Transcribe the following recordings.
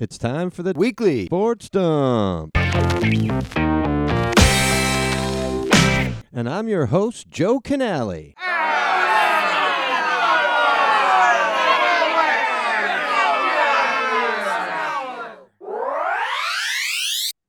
It's time for the weekly sports dump. And I'm your host, Joe Canale.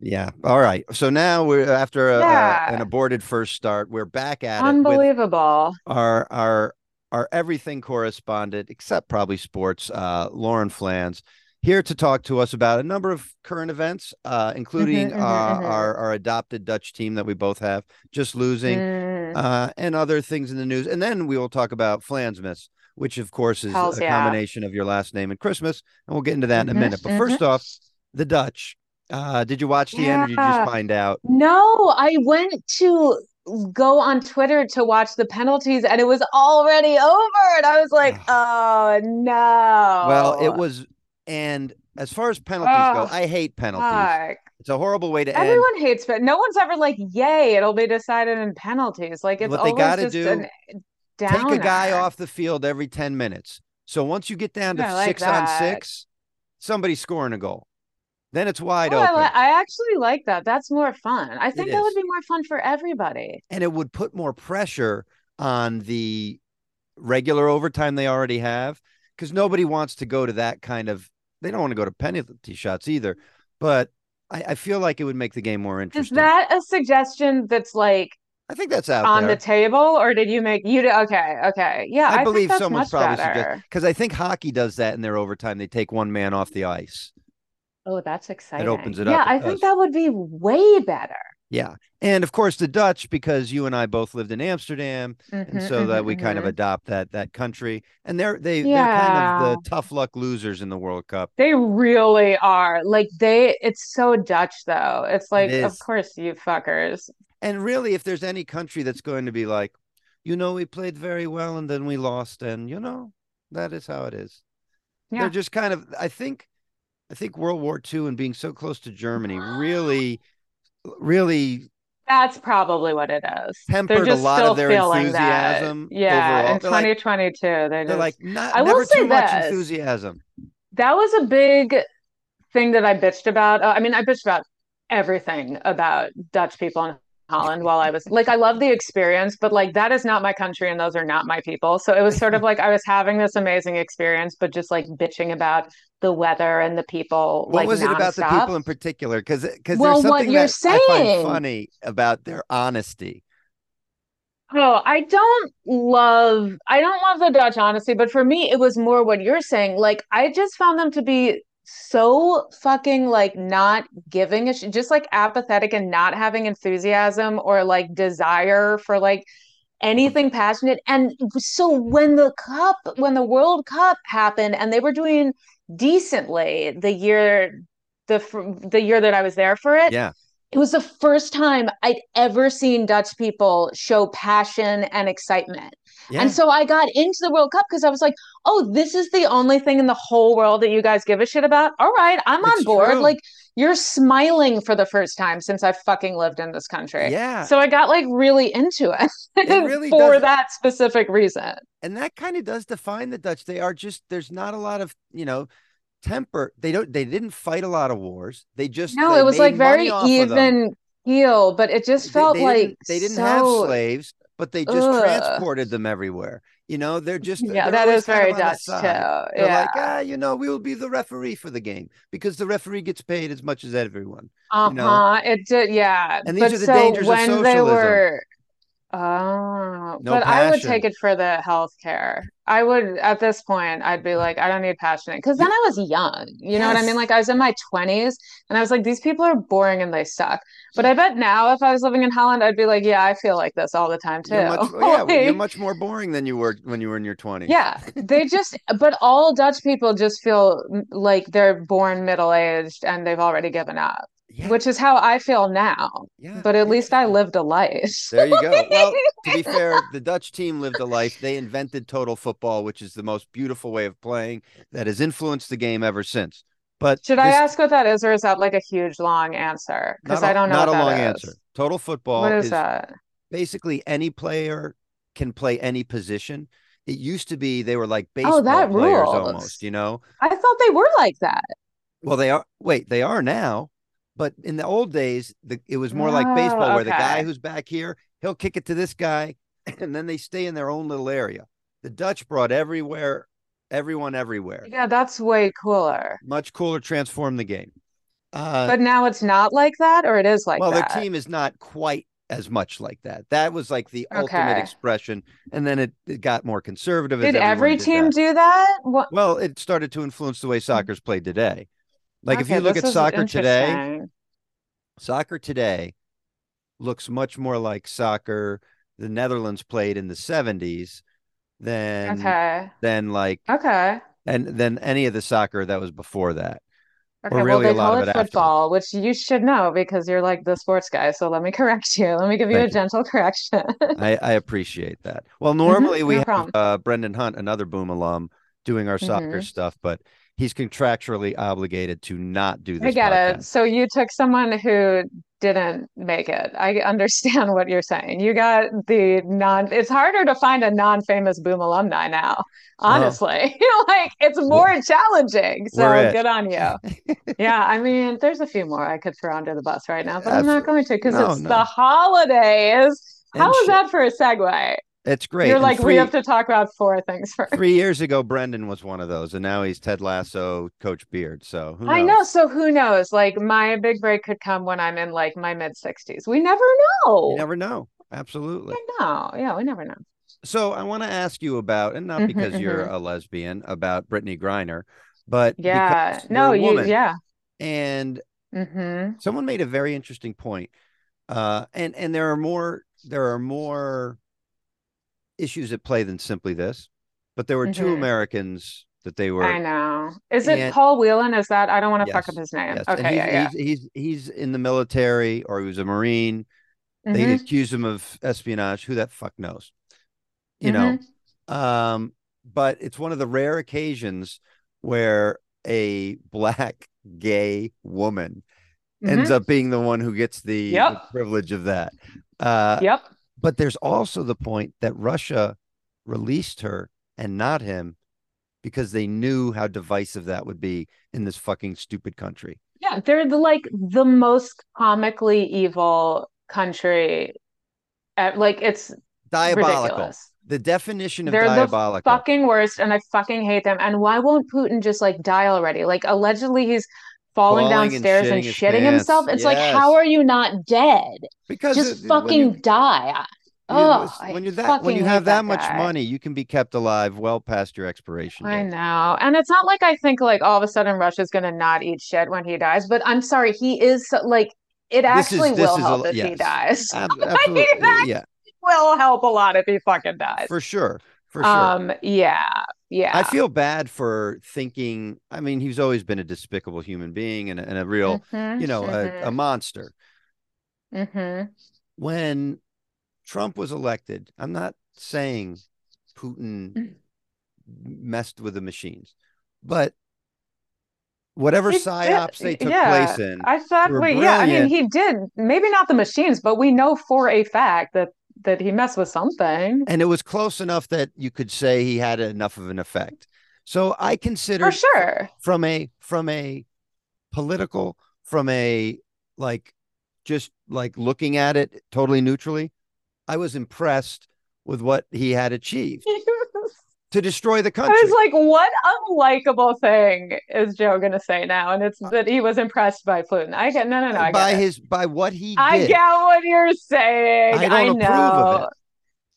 Yeah. All right. So now we're after a, Yeah. a, an aborted first start. We're back at it Unbelievable. our our our everything correspondent, except probably sports, uh, Lauren Flans, here to talk to us about a number of current events, uh, including mhm, uh, mhm. our our adopted Dutch team that we both have just losing, Mm, uh, and other things in the news. And then we will talk about Flansmas, which of course is Hells a yeah. combination of your last name and Christmas, and we'll get into that in a Mhm, minute. But first off, the Dutch. Uh, did you watch the end or did you just find out? no, I went to go on Twitter to watch the penalties and it was already over. And I was like, oh no. Well, it was, and as far as penalties go, oh, I hate penalties. Fuck. It's a horrible way to end. Everyone hates it. No one's ever like, yay, it'll be decided in penalties. Like it's What they gotta do, an eh, Take a guy off the field every 10 minutes. So once you get down to Yeah, I like six on six, somebody's scoring a goal. Then it's wide Oh, I, open. li- I actually like that. That's more fun. I think that would be more fun for everybody. and it would put more pressure on the regular overtime they already have because nobody wants to go to that kind of they don't want to go to penalty shots either but I, I feel like it would make the game more interesting. Is that a suggestion that's like i think that's out on there the table, or did you make you? did- Okay, okay, yeah. I, i, think believe that's someone's much probably better. suggesting because i think hockey does that in their overtime they take one man off the ice Oh, that's exciting. It opens it Yeah, up, Yeah, I does. think that would be way better. Yeah and of course the dutch because you and i both lived in amsterdam and Mhm, so that mhm, we kind of mhm. adopt that that country and they're they they're kind of the tough luck losers in the world cup They really are. Like they, it's so Dutch though. It's like, of course, you fuckers. And really, if there's any country that's going to be like, you know, we played very well and then we lost, and you know, that is how it is. Yeah. They're just kind of, I think, I think World War II and being so close to Germany really, really That's probably what it is. They're tempered a just lot still of their feeling that. Yeah, overall. in like, 2022, they they're like not, I will never say too much enthusiasm. that was a big thing that I bitched about. Uh, I mean, I bitched about everything about Dutch people in Holland while I was like, I love the experience, but like that is not my country and those are not my people. So it was sort of like I was having this amazing experience, but just like bitching about the weather and the people. What like was it about the people in particular? Because because Well, there's what something you're that I find saying. funny about their honesty. Oh, I don't love I don't love the Dutch honesty, but for me it was more what you're saying. Like I just found them to be so fucking like not giving a sh just like apathetic and not having enthusiasm or like desire for like anything passionate. And so when the cup, when the World Cup happened and they were doing decently the year the the year that I was there for it, Yeah. It was the first time I'd ever seen Dutch people show passion and excitement. Yeah. And so I got into the World Cup because I was like, oh, this is the only thing in the whole world that you guys give a shit about. All right, I'm on It's board. true. Like, you're smiling for the first time since I've fucking lived in this country. Yeah. So I got like really into it, It really for does- that specific reason. and that kind of does define the Dutch. They are just there's not a lot of you know temper. They don't they didn't fight a lot of wars. They just No, they it was like very money off of them. even keel, but it just felt they like didn't, they didn't have slaves, but they just Ugh. transported them everywhere. You know, they're just Yeah, they're that always very kind of on the Dutch too. They're Yeah. like, ah, you know, we will be the referee for the game because the referee gets paid as much as everyone. you know? Uh-huh. It did, yeah. And these But are the so dangers of when they socialism. were, oh, No but I would take it for the health care. I would, at this point, I'd be like, I don't need passionate. Because then I was young. You know what I mean? Like I was in my 20s and I was like, these people are boring and they suck. But I bet now if I was living in Holland, I'd be like, yeah, I feel like this all the time too. You're much, yeah, you're much more boring than you were when you were in your 20s. yeah, they just, but all Dutch people just feel like they're born middle-aged and they've already given up, Yeah, which is how I feel now. yeah, But at least I lived a life. There you go. Well, to be fair, the Dutch team lived a life. They invented total football, which is the most beautiful way of playing that has influenced the game ever since. But Should I ask what that is, or is that like a huge long answer? Because I don't know Not a long is. answer. Total football What is is that? basically any player can play any position. It used to be they were like baseball Oh, that players rules. almost, you know. I thought they were like that. Well, they are. Wait, they are now. But in the old days, the, it was more like baseball, Oh, where the guy who's back here, he'll kick it to this guy, and then they stay in their own little area. The Dutch brought everywhere, everyone everywhere. Yeah, that's way cooler. Much cooler, transform the game. Uh, But now it's not like that, or it is like well, that. their team is not quite as much like that. That was like the ultimate expression, and then it, it got more conservative. Did every did team that. do that? What? Well, it started to influence the way soccer's played today. Like if you look at soccer today, soccer today looks much more like soccer the Netherlands played in the 70s than Okay. than like Okay. and than any of the soccer that was before that. Okay, Or well, really they a lot call of it it afterwards. football, which you should know because you're like the sports guy. So let me correct you. Let me give you Thank a you. gentle correction. I, I appreciate that. Well, normally we no have uh, Brendan Hunt, another Boom alum, doing our soccer Mhm. stuff, but he's contractually obligated to not do this. I get it. So you took someone who didn't make it. I understand what you're saying. You got the non, it's harder to find a non-famous Boom alumni now, oh. honestly. you know, Like it's more challenging. So good on you. Yeah, I mean, there's a few more I could throw under the bus right now, but I'm not going to because No, it's no. the holidays. How And is shit. that for a segue? It's great. You're And like, three, we have to talk about four things first. three years ago, Brendan was one of those, and now he's Ted Lasso, Coach Beard. So who I know. So who knows? Like my big break could come when I'm in like my mid 60s. We never know. You never know. Absolutely. No. Yeah, we never know. So I want to ask you about, and not Mhm, because you're mhm. a lesbian, about Brittney Griner, but Yeah. because No, you're a you, yeah. And hmm someone made a very interesting point. Uh, and and there are more there are more issues at play than simply this. But there were two Mhm. Americans that they were I know. Is it And- Paul Whelan? Is that? I don't want to fuck up his name. Yes, Okay, he's, yeah, yeah. he's he's he's in the military or he was a marine. They Mhm, accuse him of espionage. Who that fuck knows? You know. Mm-hmm. Um, but it's one of the rare occasions where a black gay woman ends mhm. up being the one who gets the, the privilege of that. Uh, Yep. But there's also the point that Russia released her and not him because they knew how divisive that would be in this fucking stupid country. Yeah, they're the like the most comically evil country. Uh, like it's Diabolical. ridiculous. The definition of They're the fucking worst, and I fucking hate them. And why won't Putin just like die already? Like allegedly he's falling Falling downstairs and shitting his shitting himself. It's like, how are you not dead? because Just it- fucking you- die. You- Oh, when you're that when you have that, that much money, you can be kept alive well past your expiration I know. And it's not like I think like all of a sudden Russia's gonna not eat shit when he dies, but I'm sorry, he is so, like it is- actually this will is a- help if he dies. Absolutely, yeah, will help a lot if he fucking dies. for sure, for sure. Um, yeah, yeah. I feel bad for thinking. I mean, he's always been a despicable human being and a, and a real, Mhm, you know, a, a monster. mhm, mhm. When Trump was elected, I'm not saying Putin Mm. messed with the machines, but whatever did- psyops they took yeah, place in, I thought, wait, yeah, I mean, he did maybe not the machines, but we know for a fact that that he messed with something and it was close enough that you could say he had enough of an effect. So I consider for sure. from a from a political from a like just like looking at it totally neutrally i was impressed with what he had achieved to destroy the country. I was like, what unlikable thing is Joe gonna say now? And it's that he was impressed by Putin. I get no, no, no. I by get it. his by what he Did. I get what you're saying. I I know. it.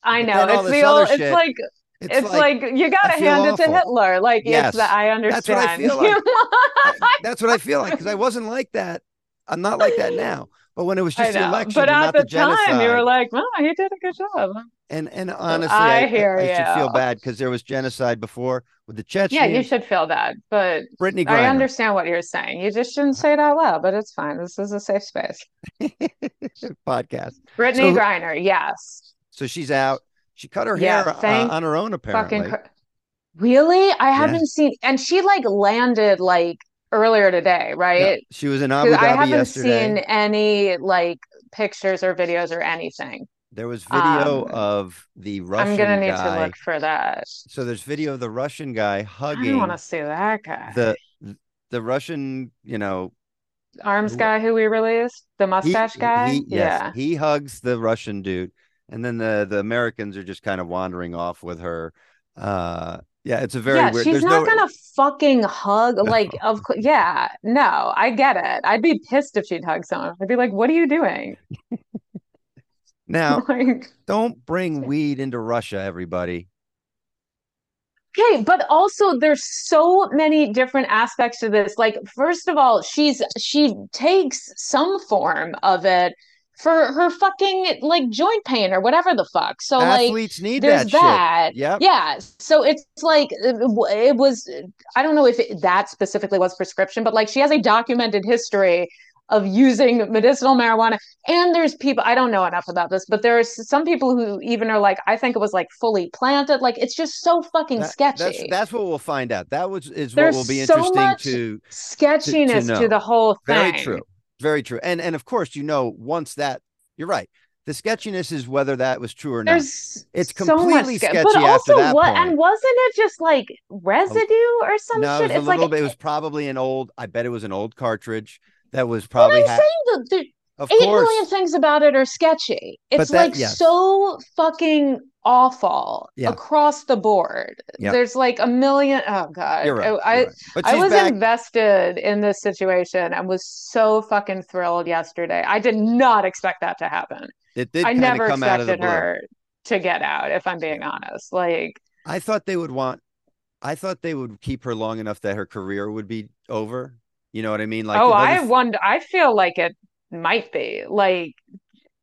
I know. It's the old. It's like it's, like, you gotta hand it to. Hitler. Like Yes. it's that I understand. That's what I feel like. That's what i feel like because i wasn't like that i'm not like that now but when it was just the election But at the, the, genocide time, you were like, "Oh, he did a good job." And and honestly I i, hear I, should feel bad because there was genocide before with the Chechens, Yeah, you should feel that, but Brittney I understand what you're saying. You just shouldn't say it out loud, but it's fine. This is a safe space. podcast. Brittney So- Griner, yes. So she's out. She cut her Yeah, hair uh, on her own, apparently. Fucking cr- really? I haven't seen, and she like landed like earlier today, Yeah, right? She was in Abu Dhabi yesterday. I haven't yesterday. seen any like pictures or videos or anything. There was video Um, of the Russian I'm gonna need guy. to look for that. So there's video of the Russian guy hugging. I don't want to see that guy. the the Russian, you know, Arms guy who we released, the he, mustache guy. he- yes, yeah. he hugs the Russian dude, and then the the Americans are just kind of wandering off with her. Uh, yeah, it's a very yeah, weird. she's not no, gonna fucking hug like of yeah, no, I get it. I'd be pissed if she'd hug someone. I'd be like, "What are you doing?" now. Like, Don't bring weed into Russia, everybody. okay, but also there's so many different aspects to this. Like, first of all, she's she takes some form of it for her fucking like joint pain or whatever the fuck. So like Athletes need there's that, shit. that. Yep. Yeah. So it's like it, it was. I don't know if it, that specifically was prescription, but like she has a documented history of using medicinal marijuana. And there's people I don't know enough about this, but there's some people who even are like, I think it was like fully planted. Like it's just so fucking That- sketchy. That's that's what we'll find out. That was is There's what will be so interesting to Sketchiness know. to the whole thing. very true. Very true. And and of course, you know, once that you're right. The sketchiness is whether that was true or not. There's It's so much completely ske- sketchy but after also that what point. and wasn't it just like residue or some no, shit? it It's a little like bit. It was probably an old. I bet it was an old cartridge that was But probably. I'm ha- saying that of eight course, million things about it are sketchy. It's that- like yes. so fucking awful Yeah. across the board. Yep. There's like a million. Oh god, you're right. Oh, I you're right. I was back. invested in this situation and was so fucking thrilled yesterday. I did not expect that to happen. it did I never of come out of the expected her to get out. If I'm being honest, like I thought they would want. I thought they would keep her long enough that her career would be over. You know what I mean? Like, oh, I if- wonder. I feel like it might be like.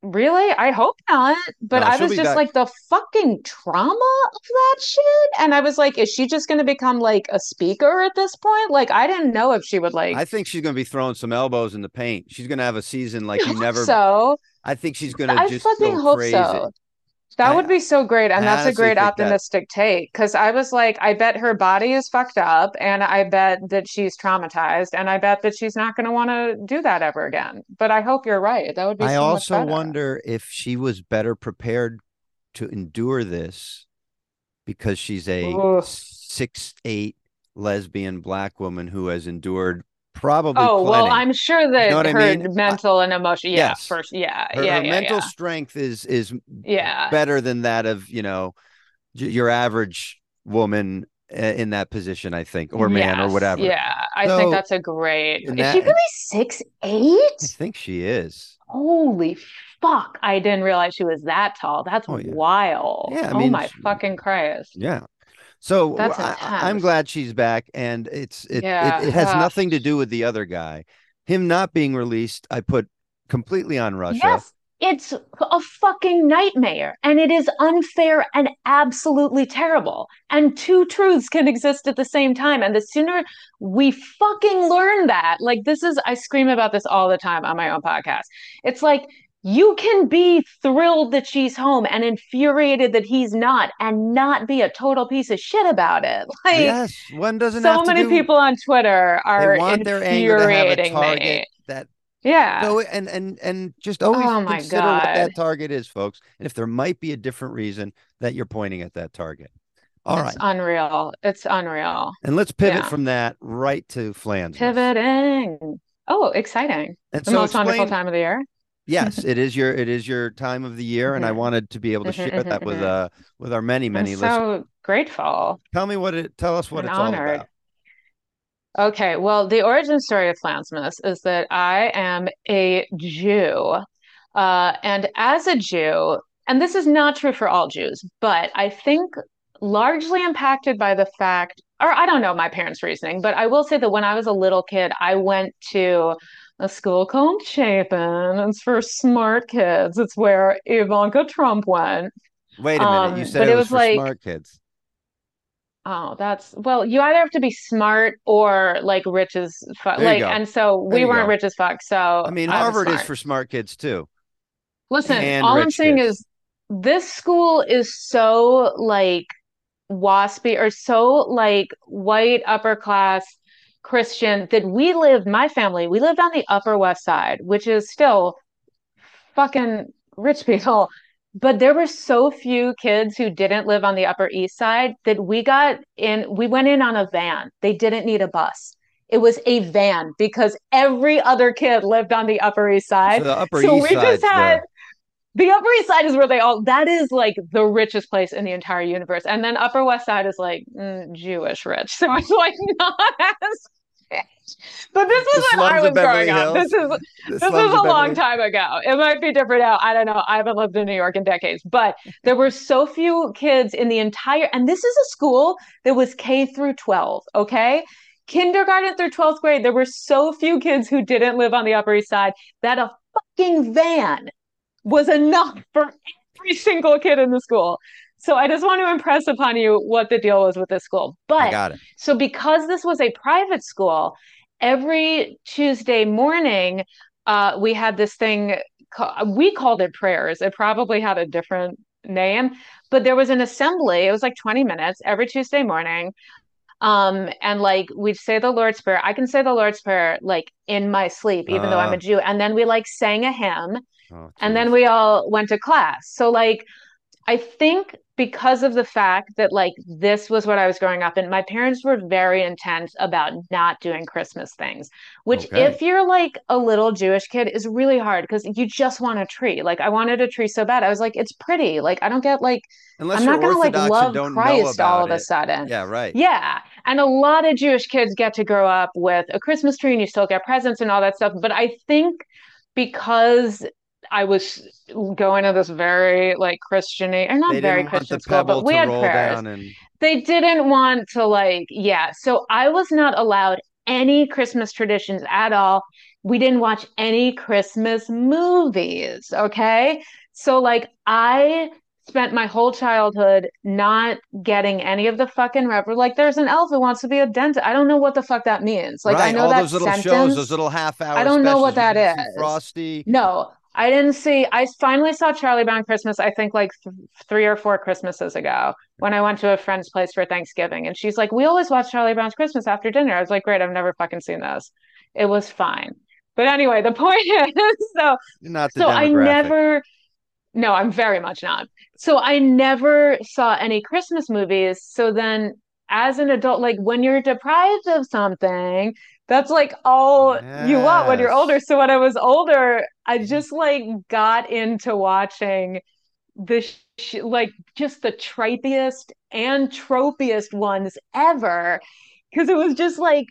Really? I hope not. But No, I was just back. like the fucking trauma of that shit. And I was like, is she just going to become like a speaker at this point? Like, I didn't know if she would like. I think she's going to be throwing some elbows in the paint. She's going to have a season like you never. so. I think she's going to I just fucking go hope crazy. so. That I- would be so great. And I that's a great think that- optimistic take. Because I was like, I bet her body is fucked up. And I bet that she's traumatized. And I bet that she's not going to want to do that ever again. But I hope you're right. That would be I so also wonder if she was better prepared to endure this because she's a Oof. six eight lesbian black woman who has endured probably Oh, well. I'm sure that know what I her mean? mental and emotional. yeah, Yes. first, yeah, her, yeah, her yeah, mental yeah, strength is is yeah. better than that of you know j- your average woman uh, in that position i think or man or whatever Yeah, I So, think that's a great. in Is she that- really six eight? i think she is Holy fuck! I didn't realize she was that tall. That's Oh, yeah. wild. Yeah, I oh my she- fucking Christ. yeah so I, i'm glad she's back and it's it, Yeah, it, it has ugh. nothing to do with the other guy him not being released i put completely on russia Yes, it's a fucking nightmare, and it is unfair and absolutely terrible. And two truths can exist at the same time. And the sooner we fucking learn that, like this is, I scream about this all the time on my own podcast. It's like you can be thrilled that she's home and infuriated that he's not, and not be a total piece of shit about it. Like yes one doesn't so have to many do- people on Twitter they are want their anger to have a infuriating target me. that Yeah. So and and and just always Oh consider what that target is, folks. And if there might be a different reason that you're pointing at that target. All right, It's unreal. It's unreal. And let's pivot yeah. from that right to flans. Pivoting. Oh, exciting. And The so most wonderful time of the year. Yes, it is your it is your time of the year, and I Mhm. wanted to be able to share that with mhm. uh with our many, many I'm listeners. so grateful. Tell me what it tell us what and it's all honored. about. Okay, well, the origin story of Flansmas is that I am a Jew. Uh, and as a Jew, and this is not true for all Jews, but I think largely impacted by the fact, or I don't know my parents' reasoning, but I will say that when I was a little kid, I went to a school called Chapin. It's for smart kids. It's where Ivanka Trump went. Wait a minute, Um, you said it it was was for like- smart kids. Oh, that's well, you either have to be smart or like rich as fuck. Like, go. and so we weren't go. rich as fuck. So I mean, I Harvard is for smart kids too. Listen, and all I'm saying kids. is this school is so like waspy or so like white upper class Christian that we lived, my family, we lived on the Upper West Side, which is still fucking rich people. But there were so few kids who didn't live on the Upper East Side that we got in, we went in on a van. They didn't need a bus. It was a van because every other kid lived on the Upper East Side. So the Upper So East we just had the- the Upper East Side is where they all that is like the richest place in the entire universe. And then Upper West Side is like mm, Jewish rich. So it's like not as rich. But this was The when I was growing up. This is this was a long time ago. It might be different now. I don't know. I haven't lived in New York in decades, but there were so few kids in the entire, and this is a school that was K through 12, okay? Kindergarten through 12th grade, there were so few kids who didn't live on the Upper East Side that a fucking van was enough for every single kid in the school. So I just want to impress upon you what the deal was with this school. But so because this was a private school, every Tuesday morning, uh, we had this thing. ca- We called it prayers. It probably had a different name, but there was an assembly. It was like 20 minutes every Tuesday morning. Um, and like we'd say the Lord's Prayer. I can say the Lord's Prayer like in my sleep, even though I'm a Jew. And then we like sang a hymn Oh, and then we all went to class. So like I think because of the fact that like this was what I was growing up in, my parents were very intense about not doing Christmas things, which Okay. if you're like a little Jewish kid is really hard because you just want a tree. Like I wanted a tree so bad. I was like, it's pretty. Like I don't get like unless I'm not gonna like love Christ all of a it. sudden. Yeah, right. Yeah. And a lot of Jewish kids get to grow up with a Christmas tree and you still get presents and all that stuff. But I think because I was going to this very like Christian or not very Christian school, but we had prayers. and They didn't want to like, yeah. So I was not allowed any Christmas traditions at all. We didn't watch any Christmas movies. Okay. So like I spent my whole childhood not getting any of the fucking refer like there's an elf who wants to be a dentist. I don't know what the fuck that means. Like I know all that those little sentence. shows, those little half hour. I don't know what that is. Frosty. No, I didn't see. I finally saw Charlie Brown Christmas, I think like th three or four Christmases ago when I went to a friend's place for Thanksgiving. And she's like, We always watch Charlie Brown's Christmas after dinner. I was like, Great, I've never fucking seen this. It was fine. But anyway, the point is, so not the so I never, no, I'm very much not. So I never saw any Christmas movies. So then as an adult, like when you're deprived of something, that's like all you want when you're older. So when I was older, I just like got into watching the sh like just the tripiest and tropiest ones ever because it was just like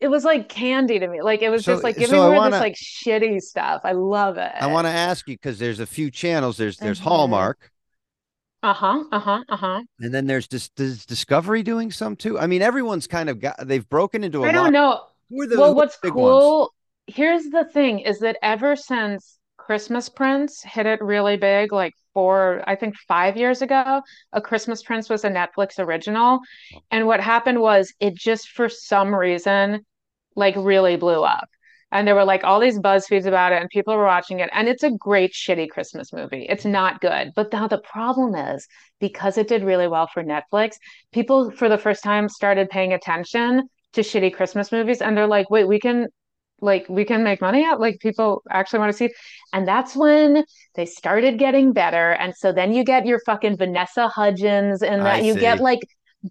it was like candy to me. Like it was So- just like so giving I me wanna- this like shitty stuff. I love it. I want to ask you because there's a few channels. There's there's Mhm. Hallmark, Uh-huh, uh-huh, uh-huh. and then there's this does Discovery doing some too. I mean, everyone's kind of got they've broken into a I don't lot. know. Who are the, Well, what's big ones? cool, here's the thing, is that ever since Christmas Prince hit it really big, like four, I think five years ago, A Christmas Prince was a Netflix original. Oh. And what happened was it just for some reason like really blew up. And there were like all these BuzzFeeds about it, and people were watching it. And it's a great, shitty Christmas movie. It's not good. But now the problem is because it did really well for Netflix, people for the first time started paying attention to shitty Christmas movies. And they're like, wait, we can like we can make money out like people actually want to see it. and that's when they started getting better and so then you get your fucking Vanessa Hudgens and I that you get like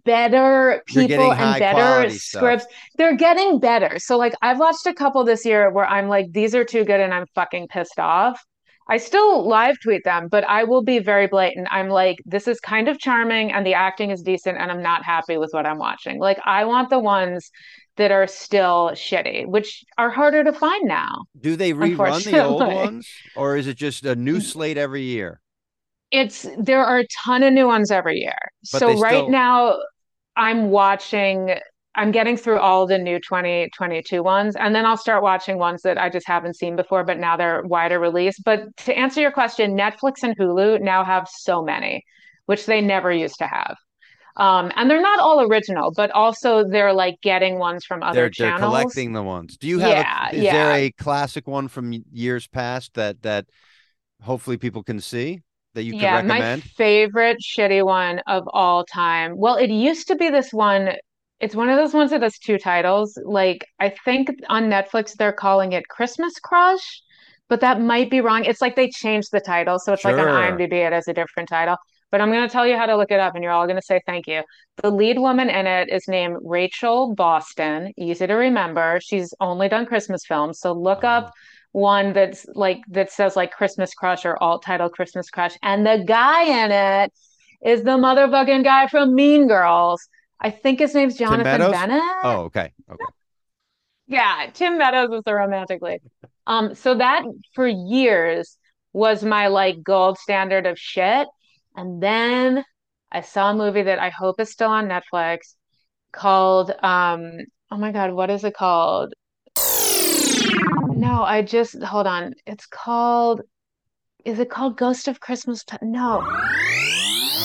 better people and better quality stuff. scripts they're getting better so like I've watched a couple this year where I'm like these are too good and I'm fucking pissed off I still live tweet them, but I will be very blatant. I'm like, this is kind of charming and the acting is decent, and I'm not happy with what I'm watching. Like, I want the ones that are still shitty, which are harder to find now. Do they rerun the old ones, or is it just a new slate every year? It's there are a ton of new ones every year. But So right still- now, I'm watching, I'm getting through all the new 2022 ones, and then I'll start watching ones that I just haven't seen before, but now they're wider release. But to answer your question, Netflix and Hulu now have so many, which they never used to have. Um, and they're not all original, but also they're like getting ones from other They're they're collecting the ones. Do you have? Yeah, a, is there a classic one from years past that that hopefully people can see that you Yeah, my favorite shitty one of all time. Well, it used to be this one. It's one of those ones that has two titles. Like, I think on Netflix they're calling it Christmas Crush, but that might be wrong. It's like they changed the title, so it's like on IMDb it has a different title. but I'm going to tell you how to look it up and you're all going to say thank you. The lead woman in it is named Rachel Boston. Easy to remember. She's only done Christmas films. So look Oh. up uh-huh. one that's like, that says like Christmas Crush or alt title Christmas Crush. And the guy in it is the motherfucking guy from Mean Girls. I think his name's Jonathan Bennett. Oh, okay. Okay. Yeah, Tim Meadows is the romantic lead. Um, so that for years was my like gold standard of shit. And then I saw a movie that I hope is still on Netflix called um, oh my God, what is it called? No, I just hold on. It's called is it called Ghost of Christmas? No.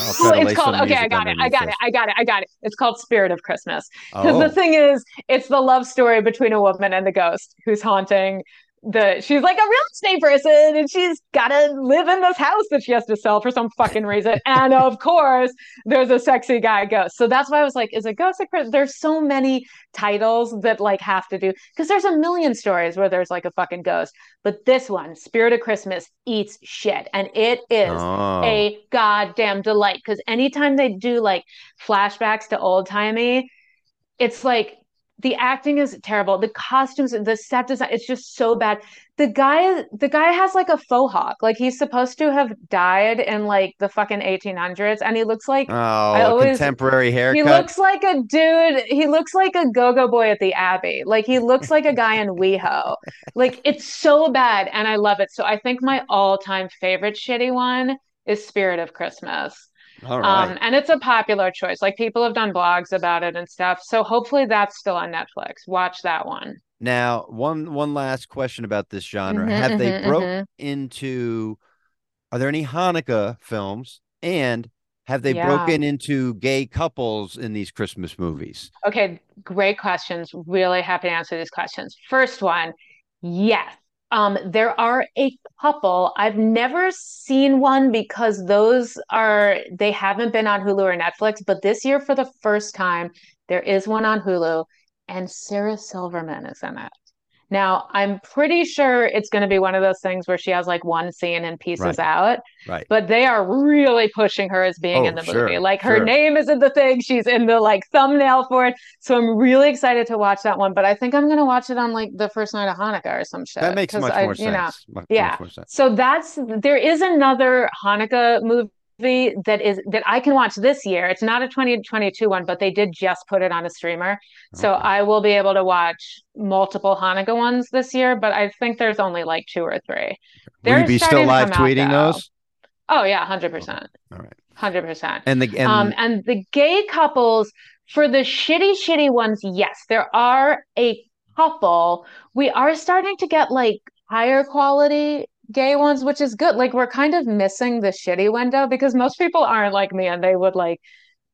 Oh, try to lay it's called okay, I got it. I got it. I got it. I got it. It's called Spirit of Christmas. Because Oh, the thing is, it's the love story between a woman and the ghost who's haunting the. She's like a real estate person, and she's got to live in this house that she has to sell for some fucking reason. and of course, there's a sexy guy ghost. So that's why I was like, is it Ghost of Christmas? There's so many titles that like have to do because there's a million stories where there's like a fucking ghost, but this one, Spirit of Christmas, eats shit, and it is oh. a goddamn delight because anytime they do like flashbacks to old timey, it's like the acting is terrible. The costumes, the set design, it's just so bad. The guy, the guy has like a faux hawk. Like he's supposed to have died in like the fucking 1800s, and he looks like Oh, I always- contemporary haircut. he looks like a dude. He looks like a go-go boy at the Abbey. Like he looks like a guy in WeHo. Like it's so bad, and I love it. So I think my all-time favorite shitty one is Spirit of Christmas. All right. Um, and it's a popular choice. Like people have done blogs about it and stuff. So hopefully that's still on Netflix. Watch that one. now, one one last question about this genre. Mhm, Have they mhm, broke mhm. into are there any Hanukkah films and have they Yeah. broken into gay couples in these Christmas movies? Okay, great questions. Really happy to answer these questions. First one, yes. Um, there are a couple. I've never seen one because those are they haven't been on Hulu or Netflix, but this year for the first time, there is one on Hulu, and Sarah Silverman is in it. Now, I'm pretty sure it's going to be one of those things where she has like one scene and pieces Right. out, Right. but they are really pushing her as being Oh, in the sure, movie. Like her sure. name is in the thing, she's in the like thumbnail for it. So I'm really excited to watch that one, but I think I'm going to watch it on like the first night of Hanukkah or some shit. That makes much I, more you know, sense. Much- yeah. much more sense. so that's there is another Hanukkah movie that is that I can watch this year. It's not a 2022 one, but they did just put it on a streamer. So I will be able to watch multiple Hanukkah ones this year, but I think there's only like two or three. Will They're you be still live come out, tweeting those? Oh yeah, 100%. All right. 100%. And the and Um, and the gay couples, for the shitty, shitty ones, yes, there are a couple. We are starting to get like higher quality gay ones, which is good. Like we're kind of missing the shitty window because most people aren't like me and they would like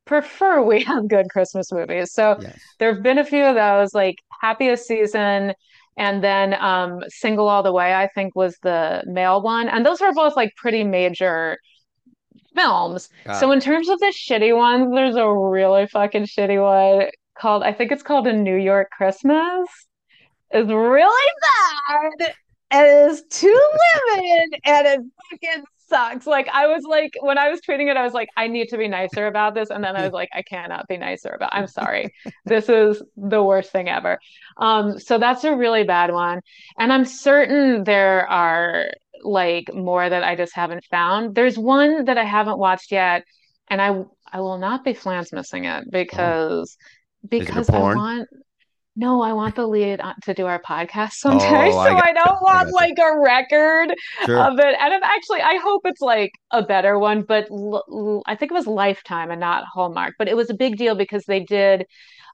prefer we have good Christmas movies. So yes. there have been a few of those, like Happiest Season, and then um, Single All the Way, I think was the male one. And those were both like pretty major films. So in terms of the shitty ones, there's a really fucking shitty one called, I think it's called A New York Christmas. It's really bad. And it's two women and it fucking sucks. Like I was like when I was tweeting it, I was like, I need to be nicer about this. And then I was like, I cannot be nicer about I'm sorry. This is the worst thing ever. Um, so that's a really bad one. And I'm certain there are like more that I just haven't found. There's one that I haven't watched yet, and I I will not be flans missing it because because I want no, I want the lead on- to do our podcast someday, Oh, so I don't I want like a record Sure. of it. And I'm actually, I hope it's like a better one, but l l- I think it was Lifetime and not Hallmark. But it was a big deal because they did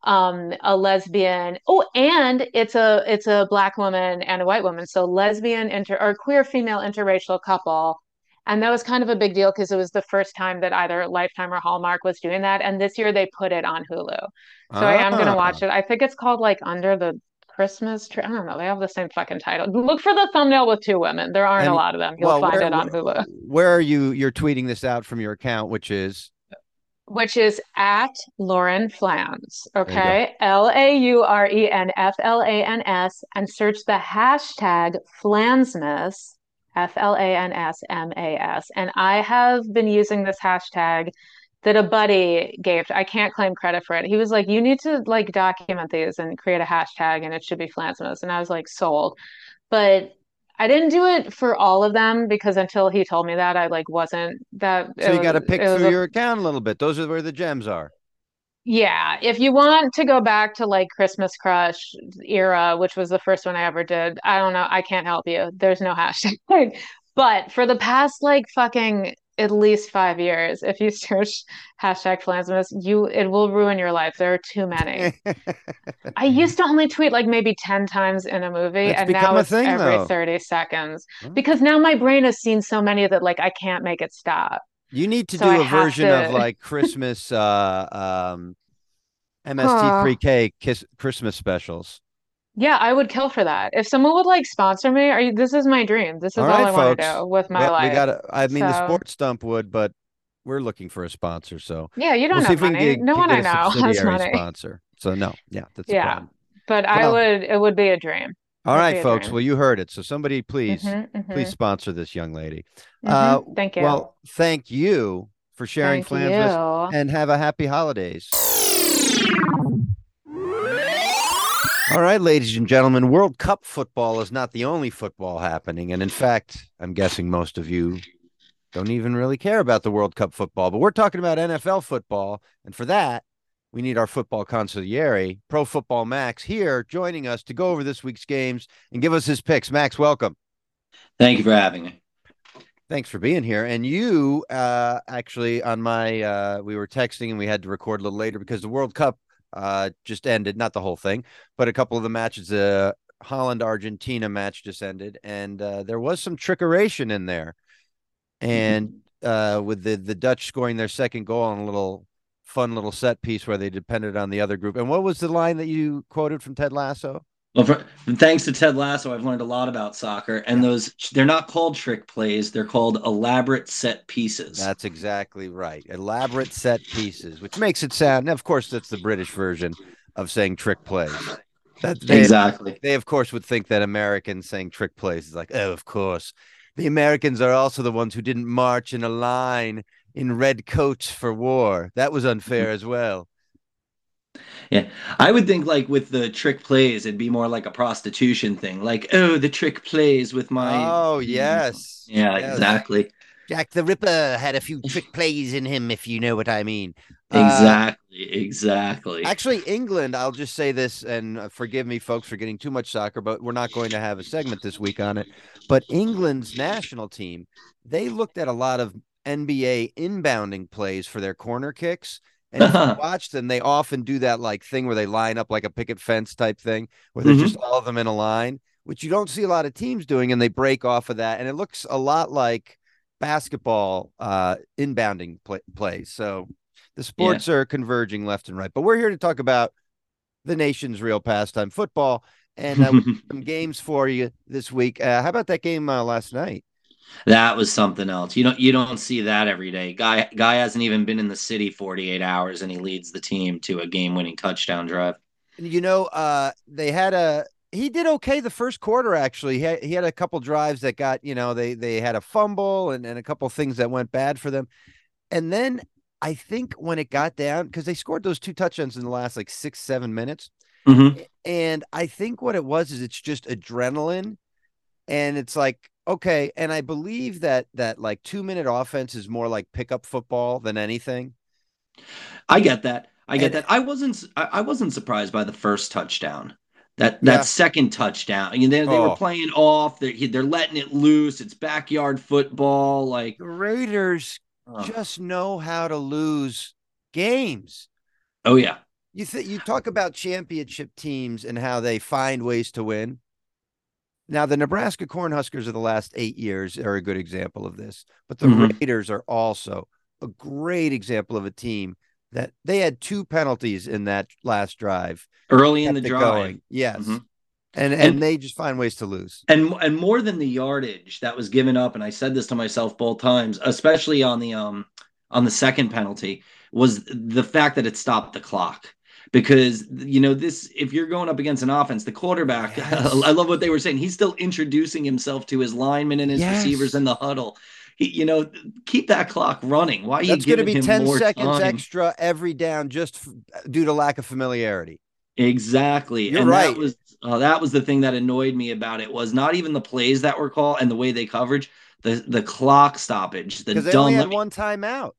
um, a lesbian. Oh, and it's a it's a black woman and a white woman, so lesbian inter or queer female interracial couple. And that was kind of a big deal because it was the first time that either Lifetime or Hallmark was doing that. And this year they put it on Hulu. So I am gonna Ah. watch it. I think it's called like Under the Christmas Tree. I don't know. They have the same fucking title. Look for the thumbnail with two women. There aren't a lot of them. You'll Well, find where- it on Hulu, Where are you? You're tweeting this out from your account, which is which is at Lauren Flans. Okay. L A U R E N F L A N S and search the hashtag Flansmas F L A N S M A S. And I have been using this hashtag that a buddy gave. I can't claim credit for it. He was like, "You need to like document these and create a hashtag, and it should be Flansmas." And I was like, "Sold." But I didn't do it for all of them because until he told me that, I like wasn't that. So you got to pick through a- your account a little bit. Those are where the gems are. Yeah, if you want to go back to like Christmas Crush era, which was the first one I ever did, I don't know. I can't help you. There's no hashtag. But for the past like fucking at least five years, if you search hashtag Flansmas, you it will ruin your life. There are too many. I used to only tweet like maybe 10 times in a movie, It's and now it's thing, every though. 30 seconds because now my brain has seen so many that like I can't make it stop. You need to So do I a version of like Christmas uh um MST3K kiss Christmas specials. Yeah, I would kill for that. If someone would like sponsor me, are you, this is my dream. This is All all right, I want to do with my Well, life. we got to I mean the sports stump would, but we're looking for a sponsor, so Yeah, you don't we'll have we money. get, No one I know has money. sponsor. So no, yeah, that's Yeah. problem. But I would, it would be a dream. All right, folks. Well, you heard it. So somebody please Mhm, mhm, please sponsor this young lady. mhm. Uh, Thank you. Well, thank you for sharing Thank Flansmas and have a happy holidays. All right, ladies and gentlemen, World Cup football is not the only football happening. And in fact, I'm guessing most of you don't even really care about the World Cup football, but we're talking about NFL football. And for that, we need our football consigliere, Pro Football Max, here joining us to go over this week's games and give us his picks. Max, welcome. Thank you for having me. Thanks for being here. And you uh actually on my uh we were texting and we had to record a little later because the World Cup uh just ended, not the whole thing, but a couple of the matches uh Holland Argentina match just ended and uh there was some trickeration in there. And uh with the the Dutch scoring their second goal on a little fun little set piece where they depended on the other group. And what was the line that you quoted from Ted Lasso? Well, for, thanks to Ted Lasso, I've learned a lot about soccer. And those, they're not called trick plays, they're called elaborate set pieces. That's exactly right. Elaborate set pieces, which makes it sound. Now, of course, that's the British version of saying trick plays. That they, exactly. they of course would think that Americans saying trick plays is like, oh, of course. The Americans are also the ones who didn't march in a line in red coats for war. That was unfair as well. Yeah. I would think, like, with the trick plays, it'd be more like a prostitution thing. Like, oh, the trick plays with my. oh yes, Yeah, Yes. exactly. Jack the Ripper had a few trick plays in him, if you know what I mean. Uh, Exactly. exactly. Actually, England, I'll just say this, and uh, forgive me, folks, for getting too much soccer, but we're not going to have a segment this week on it. But England's national team, they looked at a lot of NBA inbounding plays for their corner kicks. And if you watch them, they often do that like thing where they line up like a picket fence type thing, where they're Mhm. just all of them in a line, which you don't see a lot of teams doing, and they break off of that. And it looks a lot like basketball uh inbounding play- plays. So the sports are converging left and right. But we're here to talk about the nation's real pastime, football, and uh, some games for you this week. Uh, how about that game uh, last night? That was something else. You don't you don't see that every day. Guy guy hasn't even been in the city 48 hours and he leads the team to a game-winning touchdown drive. You know, uh, they had a he did okay the first quarter. Actually, he had, he had a couple drives that got you know they they had a fumble and and a couple things that went bad for them, and then I think when it got down because they scored those two touchdowns in the last like six seven minutes. Mhm. And I think what it was is it's just adrenaline. And it's like, okay. And I believe that that like two minute offense is more like pickup football than anything. I get that. I get And- that. I wasn't I, wasn't surprised by the first touchdown. That that Yeah. second touchdown. I mean, they, they Oh. were playing off. They're they're letting it loose. It's backyard football. Like The Raiders oh, just know how to lose games. oh yeah. You th- you talk about championship teams and how they find ways to win. Now, the Nebraska Cornhuskers of the last eight years are a good example of this, but the Mhm. Raiders are also a great example of a team that they had two penalties in that last drive. Early in the drive. going. Yes. Mhm. And, and And- they just find ways to lose. and and more than the yardage that was given up and i said this to myself both times especially on the um on the second penalty was the fact that it stopped the clock because you know this if you're going up against an offense the quarterback Yes. i love what they were saying he's still introducing himself to his linemen and his Yes. receivers in the huddle he, you know keep that clock running why are you That's going to be 10 seconds time? extra every down just f- due to lack of familiarity. exactly You're and right. that was uh, that was the thing that annoyed me about it was not even the plays that were called and the way they coverage the the clock stoppage the they dumb only had me, one timeout.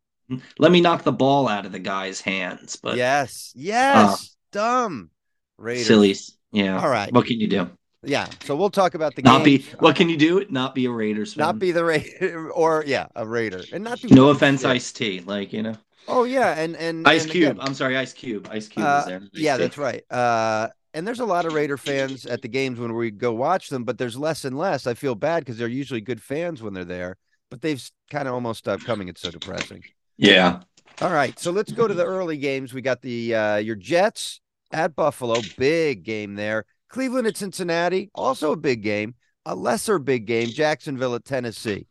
Let me knock the ball out of the guy's hands but yes. Yes. Dumb. Raiders. silly yeah All right. what can you do Yeah. So we'll talk about the not be what can you do not be a raiders fan. not be the Raider or yeah, a Raider. And not do no offense ice t like you know Oh yeah, and and ice and cube again, i'm sorry ice cube ice cube Uh, was there yeah, that's right. Uh, and there's a lot of Raider fans at the games when we go watch them, but there's less and less. I feel bad because they're usually good fans when they're there, but they've kind of almost stopped coming. It's so depressing. Yeah All right, so let's go to the early games. We got the uh, your Jets at Buffalo, big game there. Cleveland at Cincinnati, also a big game. A lesser big game, Jacksonville at Tennessee.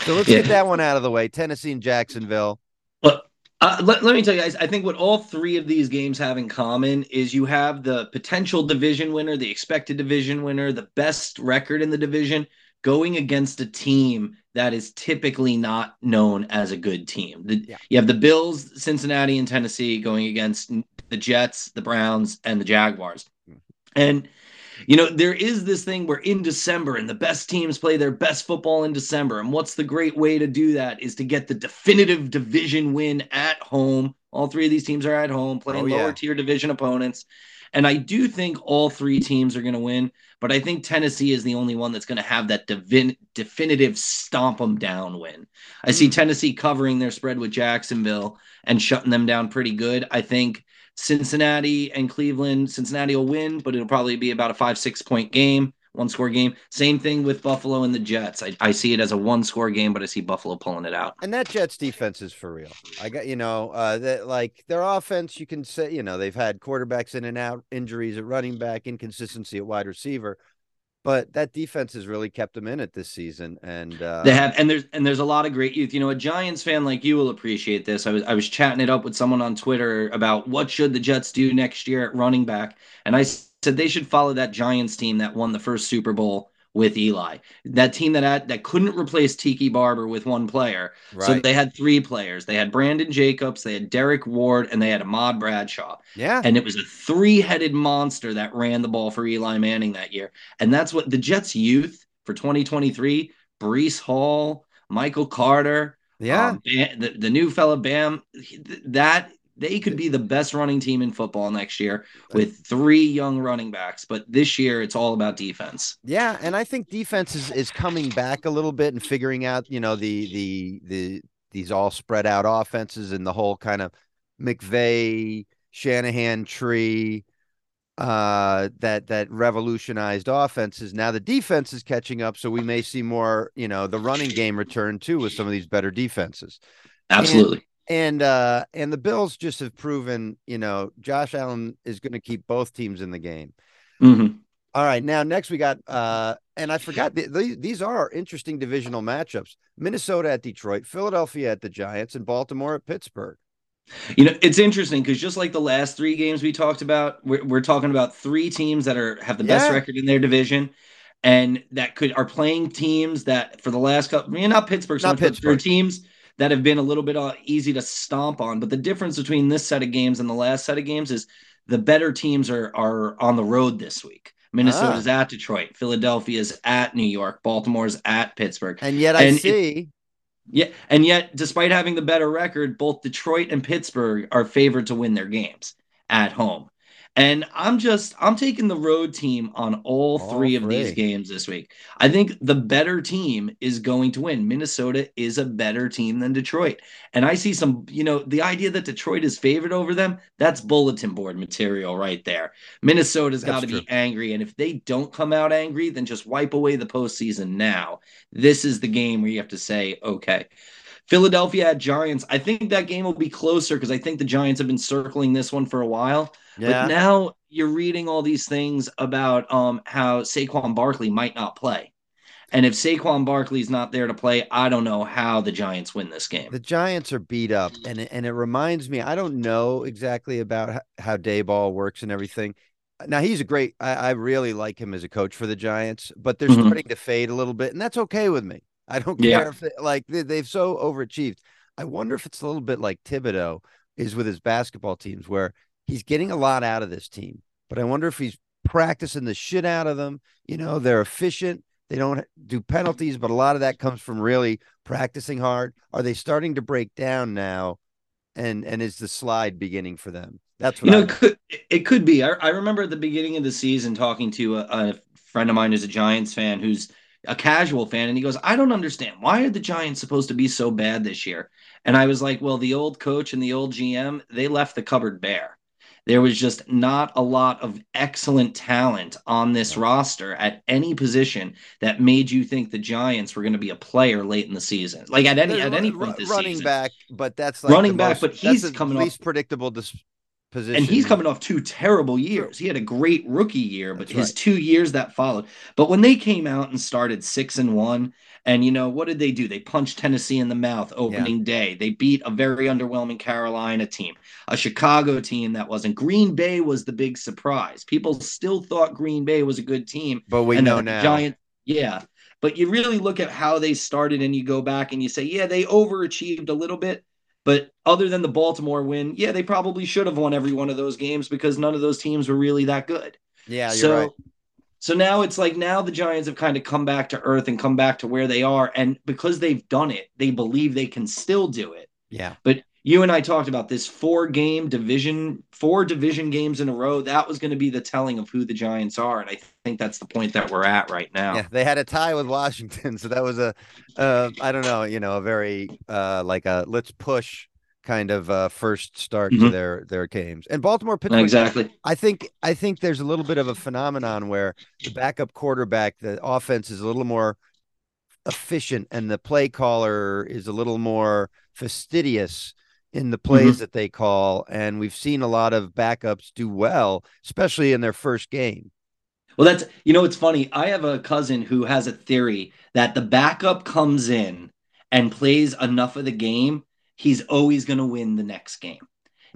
So let's Yeah. get that one out of the way. Tennessee and Jacksonville. But uh, let, let me tell you guys, I think what all three of these games have in common is you have the potential division winner, the expected division winner, the best record in the division going against a team that is typically not known as a good team. The- Yeah. You have the Bills, Cincinnati, and Tennessee going against the Jets, the Browns, and the Jaguars. Hmm. And you know, there is this thing where in December and the best teams play their best football in December. And what's the great way to do that is to get the definitive division win at home. All three of these teams are at home playing Oh, yeah. lower tier division opponents. And I do think all three teams are going to win, but I think Tennessee is the only one that's going to have that divin- definitive stomp them down win. I see hmm. Tennessee covering their spread with Jacksonville and shutting them down pretty good. I think Cincinnati and Cleveland, Cincinnati will win, but it'll probably be about a five, six point game, one score game. Same thing with Buffalo and the Jets. I, I see it as a one score game, but I see Buffalo pulling it out. And that Jets defense is for real. I got you know, uh that like their offense, you can say, you know, they've had quarterbacks in and out, injuries at running back, inconsistency at wide receiver. But that defense has really kept them in it this season. And uh They have, and there's and there's a lot of great youth. You know, a Giants fan like you will appreciate this. I was I was chatting it up with someone on Twitter about what should the Jets do next year at running back, and I said they should follow that Giants team that won the first Super Bowl with Eli. That team that had, that couldn't replace Tiki Barber with one player. So they had three players. They had Brandon Jacobs, they had Derrick Ward, and they had Ahmad Bradshaw. yeah. And it was a three-headed monster that ran the ball for Eli Manning that year. And that's what the Jets youth for 2023, Breece Hall, Michael Carter, yeah. um, Bam- the, the new fella Bam, that they could be the best running team in football next year with three young running backs. But this year it's all about defense. Yeah, and I think defense is, is coming back a little bit and figuring out, you know, the the the these all spread out offenses and the whole kind of McVay Shanahan tree uh that that revolutionized offenses. Now the defense is catching up, so we may see more, you know, the running game return too with some of these better defenses. Absolutely. And uh and the Bills just have proven, you know, Josh Allen is going to keep both teams in the game. Mhm. All right, now next we got uh and I forgot th- th- these are interesting divisional matchups. Minnesota at Detroit, Philadelphia at the Giants, and Baltimore at Pittsburgh. You know, it's interesting because just like the last three games we talked about, we're, we're talking about three teams that are have the best record in their division, and that could are playing teams that for the last couple, I mean, not Pittsburgh, so Not Pittsburgh. teams that have been a little bit uh, easy to stomp on. But the difference between this set of games and the last set of games is the better teams are are on the road this week. Minnesota's at Detroit, Philadelphia's at New York, Baltimore's at Pittsburgh. And yet I And it- see Yeah, and yet, despite having the better record, both Detroit and Pittsburgh are favored to win their games at home. And I'm just I'm taking the road team on all, All three of these games this week. I think the better team is going to win. Minnesota is a better team than Detroit. And I see some, you know, the idea that Detroit is favored over them, that's bulletin board material right there. Minnesota's got to be angry. And if they don't come out angry, then just wipe away the postseason now. This is the game where you have to say, okay. Philadelphia at Giants. I think that game will be closer because I think the Giants have been circling this one for a while. yeah. But now you're reading all these things about um how Saquon Barkley might not play. And if Saquon Barkley's not there to play, I don't know how the Giants win this game. The Giants are beat up, and it, and it reminds me. I don't know exactly about how, Daboll works and everything. Now he's a great. I, I really like him as a coach for the Giants, but they're Mhm. starting to fade a little bit, and that's okay with me. I don't Yeah. care if they, like they, they've so overachieved. I wonder if it's a little bit like Thibodeau is with his basketball teams, where he's getting a lot out of this team, but I wonder if he's practicing the shit out of them. You know, they're efficient. They don't do penalties, but a lot of that comes from really practicing hard. Are they starting to break down now? And and is the slide beginning for them? That's what You know, I it could it could be. I, I remember at the beginning of the season talking to a, a friend of mine who's a Giants fan, who's a casual fan, and he goes, "I don't understand why are the Giants supposed to be so bad this year?" And I was like, "Well, the old coach and the old GM they left the cupboard bare. There was just not a lot of excellent talent on this roster at any position that made you think the Giants were going to be a player late in the season, like at any at any point this running season. back, but that's like Running back, most- but he's coming off- least predictable dis- position. And he's coming off two terrible years. He had a great rookie year, but That's his right. two years that followed. But when they came out and started six and one, and you know, what did they do? They punched Tennessee in the mouth opening day. They beat a very underwhelming Carolina team, a Chicago team that wasn't. Green Bay was the big surprise. People still thought Green Bay was a good team. But we know now. Giants, yeah. But you really look at how they started and you go back and you say, yeah, they overachieved a little bit. But other than the Baltimore win, yeah, they probably should have won every one of those games because none of those teams were really that good. yeah, you're so, right. so now it's like now the Giants have kind of come back to earth and come back to where they are, and because they've done it, they believe they can still do it. Yeah, But you and I talked about this four game division, four division games in a row. That was going to be the telling of who the Giants are, and I think that's the point that we're at right now. yeah. They had a tie with Washington, so that was a, uh, I don't know, you know, a very uh, like a let's push kind of uh, first start to Mhm. their their games. And Baltimore Pittsburgh, Exactly. I think I think there's a little bit of a phenomenon where the backup quarterback, the offense is a little more efficient, and the play caller is a little more fastidious in the plays that they call. And we've seen a lot of backups do well, especially in their first game. Well, that's you know, it's funny. I have a cousin who has a theory that the backup comes in and plays enough of the game, he's always going to win the next game.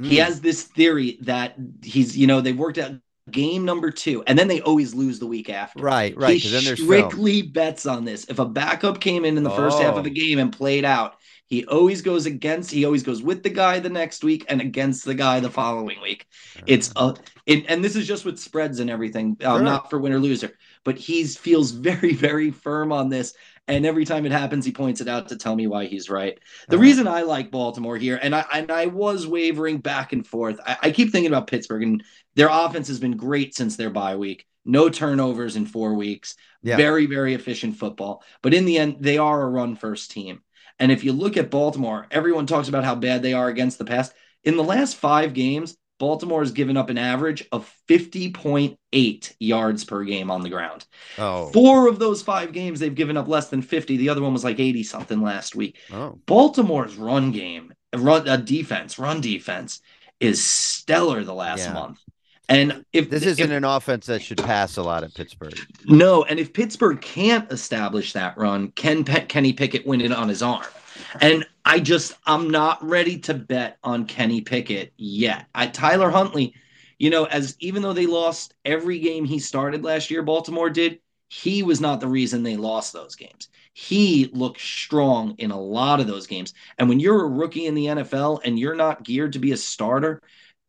He Mm. has this theory that he's, you know, they've worked out game number two, and then they always lose the week after. right, right. He there's film. strictly bets on this. If a backup came in in the first half Oh. of a game and played out, he always goes against. He always goes with the guy the next week and against the guy the following week. It's a, it, and this is just with spreads and everything, um, Sure. not for winner loser. But he's feels very very firm on this, and every time it happens, he points it out to tell me why he's right. The reason I like Baltimore here, and I and I was wavering back and forth. I, I keep thinking about Pittsburgh, and their offense has been great since their bye week. No turnovers in four weeks. Yeah. Very very efficient football. But in the end, they are a run first team. And if you look at Baltimore, everyone talks about how bad they are against the pass. In the last five games, Baltimore has given up an average of 50.8 yards per game on the ground. Four of those five games, they've given up less than 50. The other one was like 80 something last week. oh, Baltimore's run game, run uh, defense, run defense is stellar the last Yeah. month. And if this isn't an offense that should pass a lot at Pittsburgh. no, and if Pittsburgh can't establish that run, can Pe- Kenny Pickett win it on his arm? And I just I'm not ready to bet on Kenny Pickett yet. I Tyler Huntley, you know, as even though they lost every game he started last year, Baltimore did, he was not the reason they lost those games. He looked strong in a lot of those games. And when you're a rookie in the NFL and you're not geared to be a starter,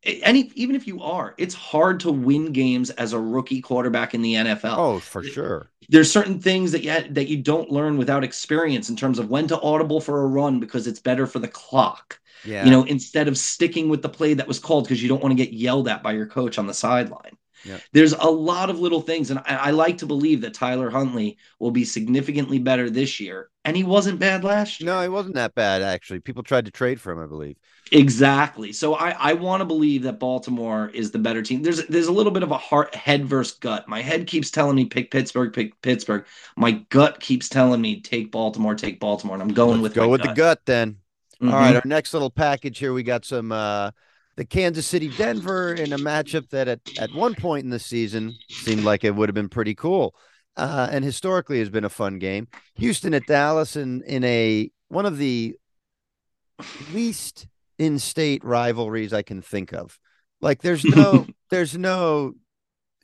any even if you are, it's hard to win games as a rookie quarterback in the NFL Oh, for sure. there's certain things that you that you don't learn without experience in terms of when to audible for a run because it's better for the clock. Yeah. You know, instead of sticking with the play that was called because you don't want to get yelled at by your coach on the sideline. Yeah. There's a lot of little things, and I, I like to believe that Tyler Huntley will be significantly better this year, and he wasn't bad last year. no, he wasn't that bad actually. People tried to trade for him, I believe. Exactly. So I, I want to believe that Baltimore is the better team. There's there's a little bit of a heart head versus gut. My head keeps telling me pick Pittsburgh, pick Pittsburgh. My gut keeps telling me take Baltimore, take Baltimore, and I'm going Let's with go with the gut then. Mhm. All right, our next little package here, we got some uh the Kansas City Denver in a matchup that at, at one point in the season seemed like it would have been pretty cool. uh, and historically has been a fun game. Houston at Dallas in in a one of the least in-state rivalries I can think of. Like there's no there's no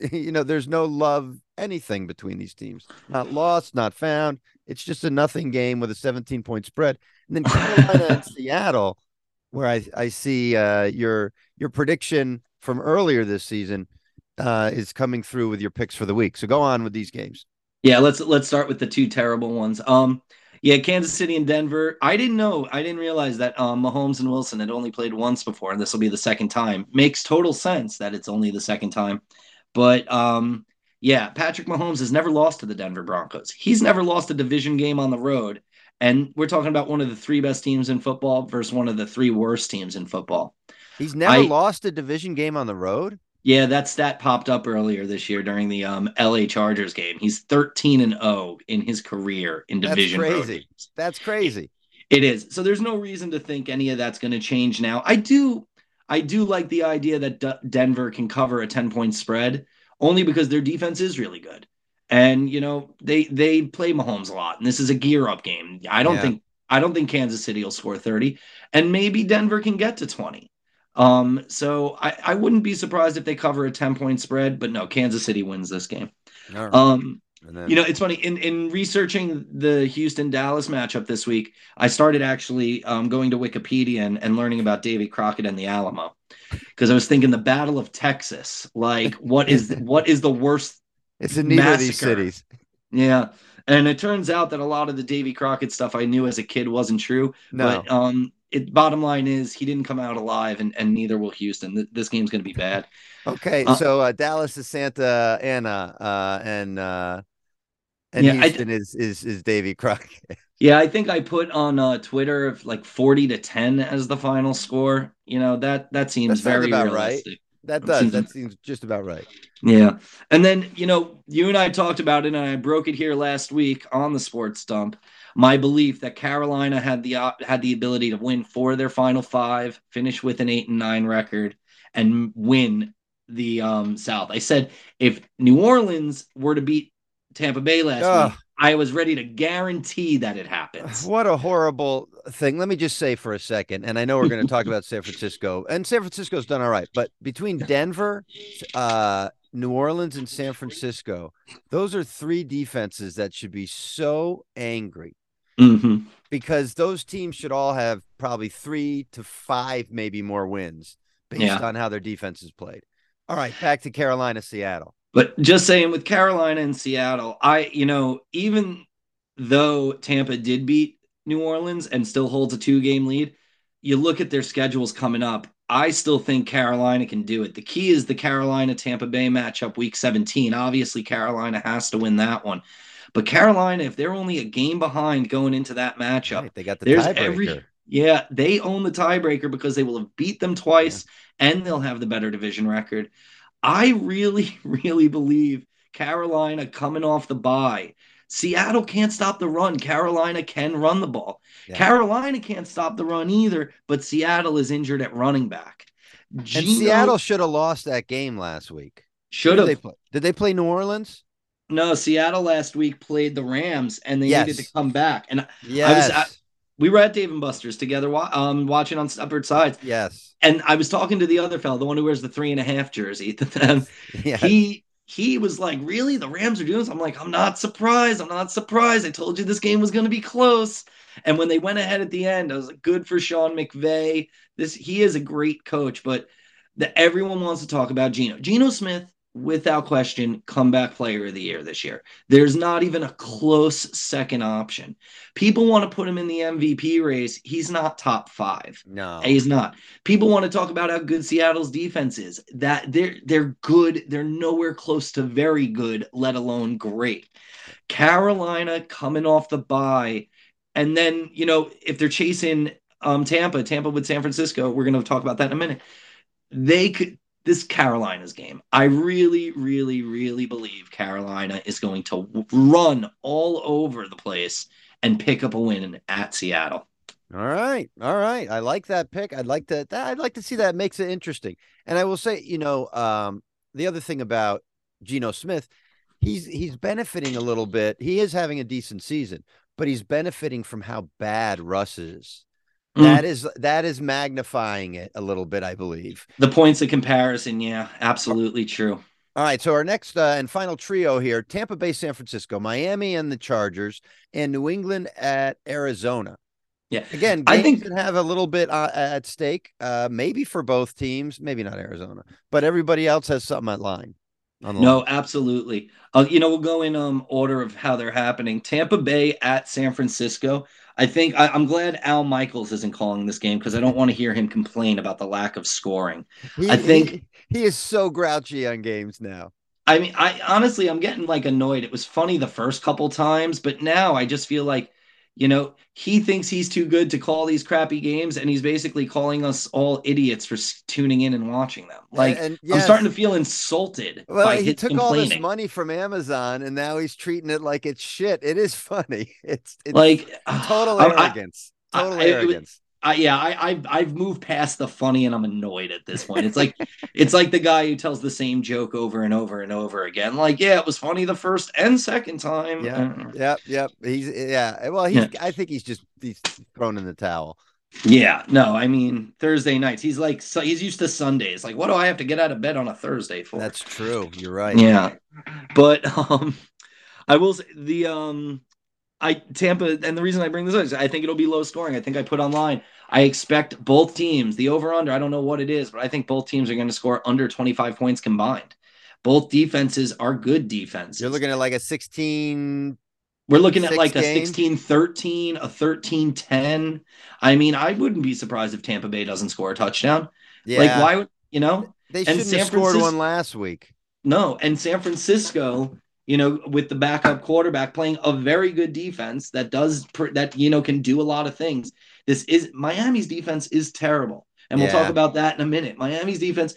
you know there's no love anything between these teams. Not lost, not found. It's just a nothing game with a 17 point spread. And then Carolina and Seattle, where I I see uh, your your prediction from earlier this season uh, is coming through with your picks for the week. So go on with these games. Yeah, let's let's start with the two terrible ones. Um, yeah, Kansas City and Denver. I didn't know. I didn't realize that um, Mahomes and Wilson had only played once before, and this will be the second time. Makes total sense that it's only the second time. But um, yeah, Patrick Mahomes has never lost to the Denver Broncos. He's never lost a division game on the road. And we're talking about one of the three best teams in football versus one of the three worst teams in football. He's never I, lost a division game on the road. Yeah, that stat popped up earlier this year during the um, LA Chargers game. He's 13 and 0 in his career in division. That's crazy. That's crazy. It is. So there's no reason to think any of that's going to change now. I do I do like the idea that D- Denver can cover a 10 point spread only because their defense is really good. And you know, they they play Mahomes a lot and this is a gear up game. I don't yeah. think I don't think Kansas City will score 30 and maybe Denver can get to 20. Um, so I, I wouldn't be surprised if they cover a 10 point spread, but no, Kansas City wins this game. Right. Um, then... you know, it's funny in, in researching the Houston Dallas matchup this week, I started actually um, going to Wikipedia and, and learning about Davy Crockett and the Alamo because I was thinking the Battle of Texas. Like, what is what is the worst? It's in neither massacre? of these cities. Yeah. And it turns out that a lot of the Davy Crockett stuff I knew as a kid wasn't true. No. But um, it, bottom line is he didn't come out alive, and, and neither will Houston. This game's going to be bad. Okay, uh, so uh, Dallas is Santa Anna, uh, and uh, and yeah, Houston I, is is is Davy Crockett. Yeah, I think I put on uh, Twitter like forty to ten as the final score. You know that that seems very about realistic. right. That does. That seems just about right. Yeah, and then you know you and I talked about it, and I broke it here last week on the Sports Dump my belief that Carolina had the uh, had the ability to win four of their final five, finish with an eight and nine record, and win the um, South. I said if New Orleans were to beat Tampa Bay last week, I was ready to guarantee that it happens. What a horrible thing. Let me just say for a second, and I know we're going to talk about San Francisco, and San Francisco's done all right, but between Denver, uh, New Orleans, and San Francisco, those are three defenses that should be so angry Mm-hmm. Because those teams should all have probably three to five, maybe more wins based yeah. on how their defense is played. All right, back to Carolina, Seattle. But just saying with Carolina and Seattle, I, you know, even though Tampa did beat New Orleans and still holds a two game lead, you look at their schedules coming up. I still think Carolina can do it. The key is the Carolina Tampa Bay matchup week 17. Obviously, Carolina has to win that one. But Carolina, if they're only a game behind going into that matchup, right, they got the there's tiebreaker. every yeah, they own the tiebreaker because they will have beat them twice yeah. and they'll have the better division record. I really, really believe Carolina coming off the bye. Seattle can't stop the run. Carolina can run the ball. Yeah. Carolina can't stop the run either, but Seattle is injured at running back. Geno, and Seattle should have lost that game last week. Should have. Did, did they play New Orleans? No, Seattle last week played the Rams, and they yes. needed to come back. And yes. I was, we were at Dave and Buster's together, um, watching on separate sides. Yes. And I was talking to the other fellow, the one who wears the three and a half jersey. yes. He he was like, "Really, the Rams are doing this?" I'm like, "I'm not surprised. I'm not surprised. I told you this game was going to be close." And when they went ahead at the end, I was like, "Good for Sean McVay. This he is a great coach." But that everyone wants to talk about Geno. Geno Smith without question, comeback player of the year this year. There's not even a close second option. People want to put him in the MVP race. He's not top five. No, he's not. People want to talk about how good Seattle's defense is. That they're they're good. They're nowhere close to very good, let alone great. Carolina coming off the bye, and then you know if they're chasing um Tampa, Tampa with San Francisco, we're going to talk about that in a minute. They could this Carolina's game. I really, really, really believe Carolina is going to run all over the place and pick up a win at Seattle. All right, all right. I like that pick. I'd like to. I'd like to see that makes it interesting. And I will say, you know, um, the other thing about Geno Smith, he's he's benefiting a little bit. He is having a decent season, but he's benefiting from how bad Russ is. Mm. That is that is magnifying it a little bit, I believe. The points of comparison, yeah, absolutely true. All right, so our next uh, and final trio here: Tampa Bay, San Francisco, Miami, and the Chargers, and New England at Arizona. Yeah, Again, I think- that have a little bit uh, at stake, uh, maybe for both teams, maybe not Arizona, but everybody else has something at line. No, absolutely. Uh, you know, we'll go in um order of how they're happening. Tampa Bay at San Francisco. I think I, I'm glad Al Michaels isn't calling this game because I don't want to hear him complain about the lack of scoring. He- I think- he, he is so grouchy on games now. I mean, I honestly, I'm getting like annoyed. It was funny the first couple times, but now I just feel like, you know, he thinks he's too good to call these crappy games, and he's basically calling us all idiots for tuning in and watching them. Like, and, I'm starting to feel insulted Well, he took all this money from Amazon, and now he's treating it like it's shit. It is funny. It's, it's Like, total I- I- arrogance. I- total I- arrogance. I, yeah, I, I've I've moved past the funny and I'm annoyed at this point. It's like it's like the guy who tells the same joke over and over and over again. Like, yeah, it was funny the first and second time. Yeah. Yep, yep. He's yeah. Well, he's. Yeah. I think he's just he's thrown in the towel. yeah. No, I mean Thursday nights. He's like so he's used to Sundays. Like, what do I have to get out of bed on a Thursday for? That's true. You're right. Yeah. But um I will say the um I Tampa and the reason I bring this up is I think it'll be low scoring. I think I put online. I expect both teams, the over under, I don't know what it is, but I think both teams are going to score under 25 points combined. Both defenses are good defenses. You're looking at like a 16. We're looking at like a game? 16 13, a 13 10. I mean, I wouldn't be surprised if Tampa Bay doesn't score a touchdown. Yeah. Like, why would you know? They and shouldn't have scored one last week. No, and San Francisco, you know, with the backup quarterback playing a very good defense that does pr- that you know can do a lot of things. This is Miami's defense is terrible. And we'll Yeah. talk about that in a minute. Miami's defense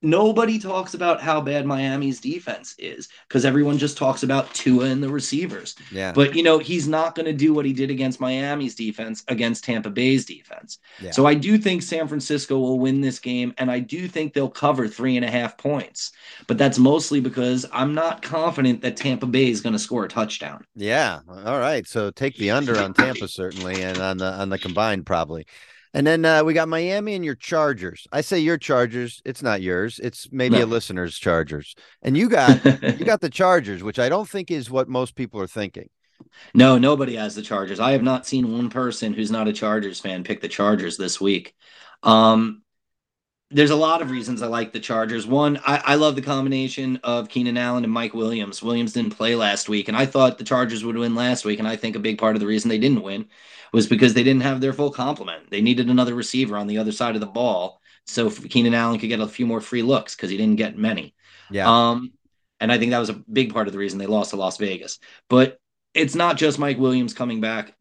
nobody talks about how bad Miami's defense is because everyone just talks about Tua and the receivers. Yeah. But you know, he's not going to do what he did against Miami's defense against Tampa Bay's defense. Yeah. So I do think San Francisco will win this game, and I do think they'll cover three and a half points. But that's mostly because I'm not confident that Tampa Bay is going to score a touchdown. Yeah. All right. So take the under on Tampa certainly, and on the on the combined probably. And then uh, we got Miami and your Chargers. I say your Chargers. It's not yours. It's maybe No. a listener's Chargers. And you got you got the Chargers, which I don't think is what most people are thinking. no, nobody has the Chargers. I have not seen one person who's not a Chargers fan pick the Chargers this week. Um, there's a lot of reasons I like the Chargers. One, I, I love the combination of Keenan Allen and Mike Williams. Williams didn't play last week, and I thought the Chargers would win last week. And I think a big part of the reason they didn't win was because they didn't have their full complement. They needed another receiver on the other side of the ball so Keenan Allen could get a few more free looks because he didn't get many. Yeah. Um, and I think that was a big part of the reason they lost to Las Vegas. But it's not just Mike Williams coming back.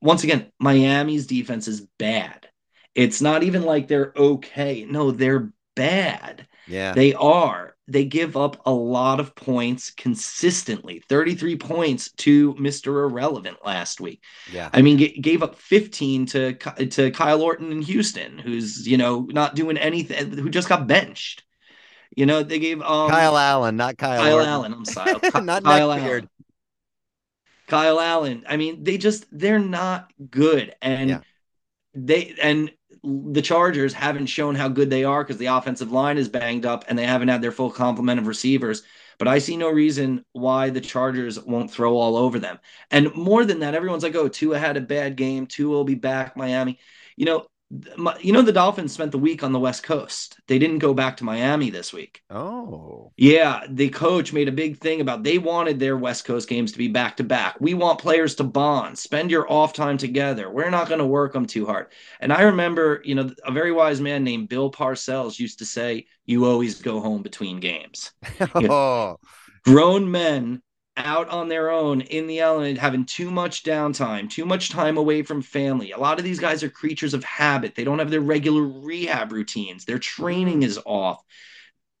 Once again, Miami's defense is bad. It's not even like they're okay. No, they're bad. yeah. They are. They give up a lot of points consistently 33 points to Mr. Irrelevant last week. yeah. I mean, g- gave up 15 to to Kyle Orton in Houston, who's you know not doing anything, who just got benched. You know, they gave um, Kyle Allen, not Kyle, Kyle Orton. Allen. I'm sorry, Not Kyle. Allen. Kyle Allen. I mean, they just they're not good, and Yeah. they and the Chargers haven't shown how good they are because the offensive line is banged up and they haven't had their full complement of receivers. But I see no reason why the Chargers won't throw all over them. And more than that, everyone's like, "Oh, Tua had a bad game. Tua will be back." Miami, you know, you know, the Dolphins spent the week on the West Coast. They didn't go back to Miami this week. Oh. Yeah, the coach made a big thing about they wanted their West Coast games to be back to back. We want players to bond, spend your off time together. We're not going to work them too hard. And I remember, you know, a very wise man named Bill Parcells used to say, "You always go home between games." Oh. Grown men out on their own in the element, having too much downtime, too much time away from family. A lot of these guys are creatures of habit. They don't have their regular rehab routines. Their training is off.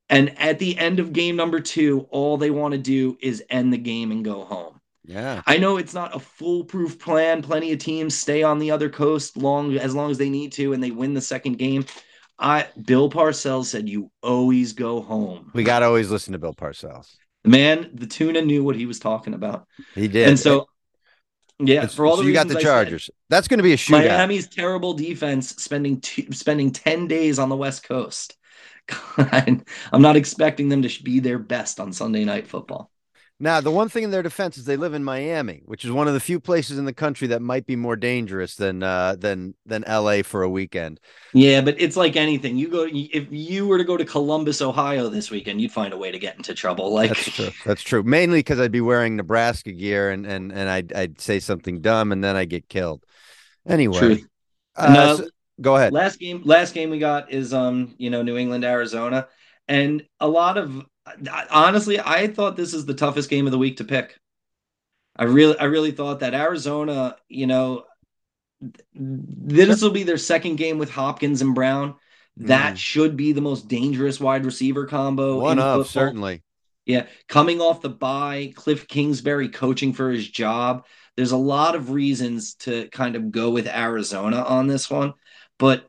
And at the end of game number two, all they want to do is end the game and go home. Yeah. I know it's not a foolproof plan. Plenty of teams stay on the other coast long as long as they need to, and they win the second game. I Bill Parcells said you always go home. We got to always listen to Bill Parcells. The man, the tuna knew what he was talking about. He did. And so, yeah, And for all so the you got the I said, Chargers. That's going to be a shootout. Miami's terrible defense spending two, spending 10 days on the West Coast. I'm not expecting them to be their best on Sunday night football. Now, the one thing in their defense is they live in Miami, which is one of the few places in the country that might be more dangerous than uh, than than LA for a weekend. Yeah, but it's like anything. You go if you were to go to Columbus, Ohio this weekend, you'd find a way to get into trouble. Like That's true. That's true. Mainly because I'd be wearing Nebraska gear and and and I'd I'd say something dumb and then I get killed. Anyway, uh, No. so- go ahead. last game last game we got is um you know new england arizona and a lot of honestly i thought this is the toughest game of the week to pick i really i really thought that arizona you know this will be their second game with hopkins and brown that Mhm. should be the most dangerous wide receiver combo One of certainly. Yeah, coming off the bye, Cliff Kingsbury coaching for his job. There's a lot of reasons to kind of go with Arizona on this one, but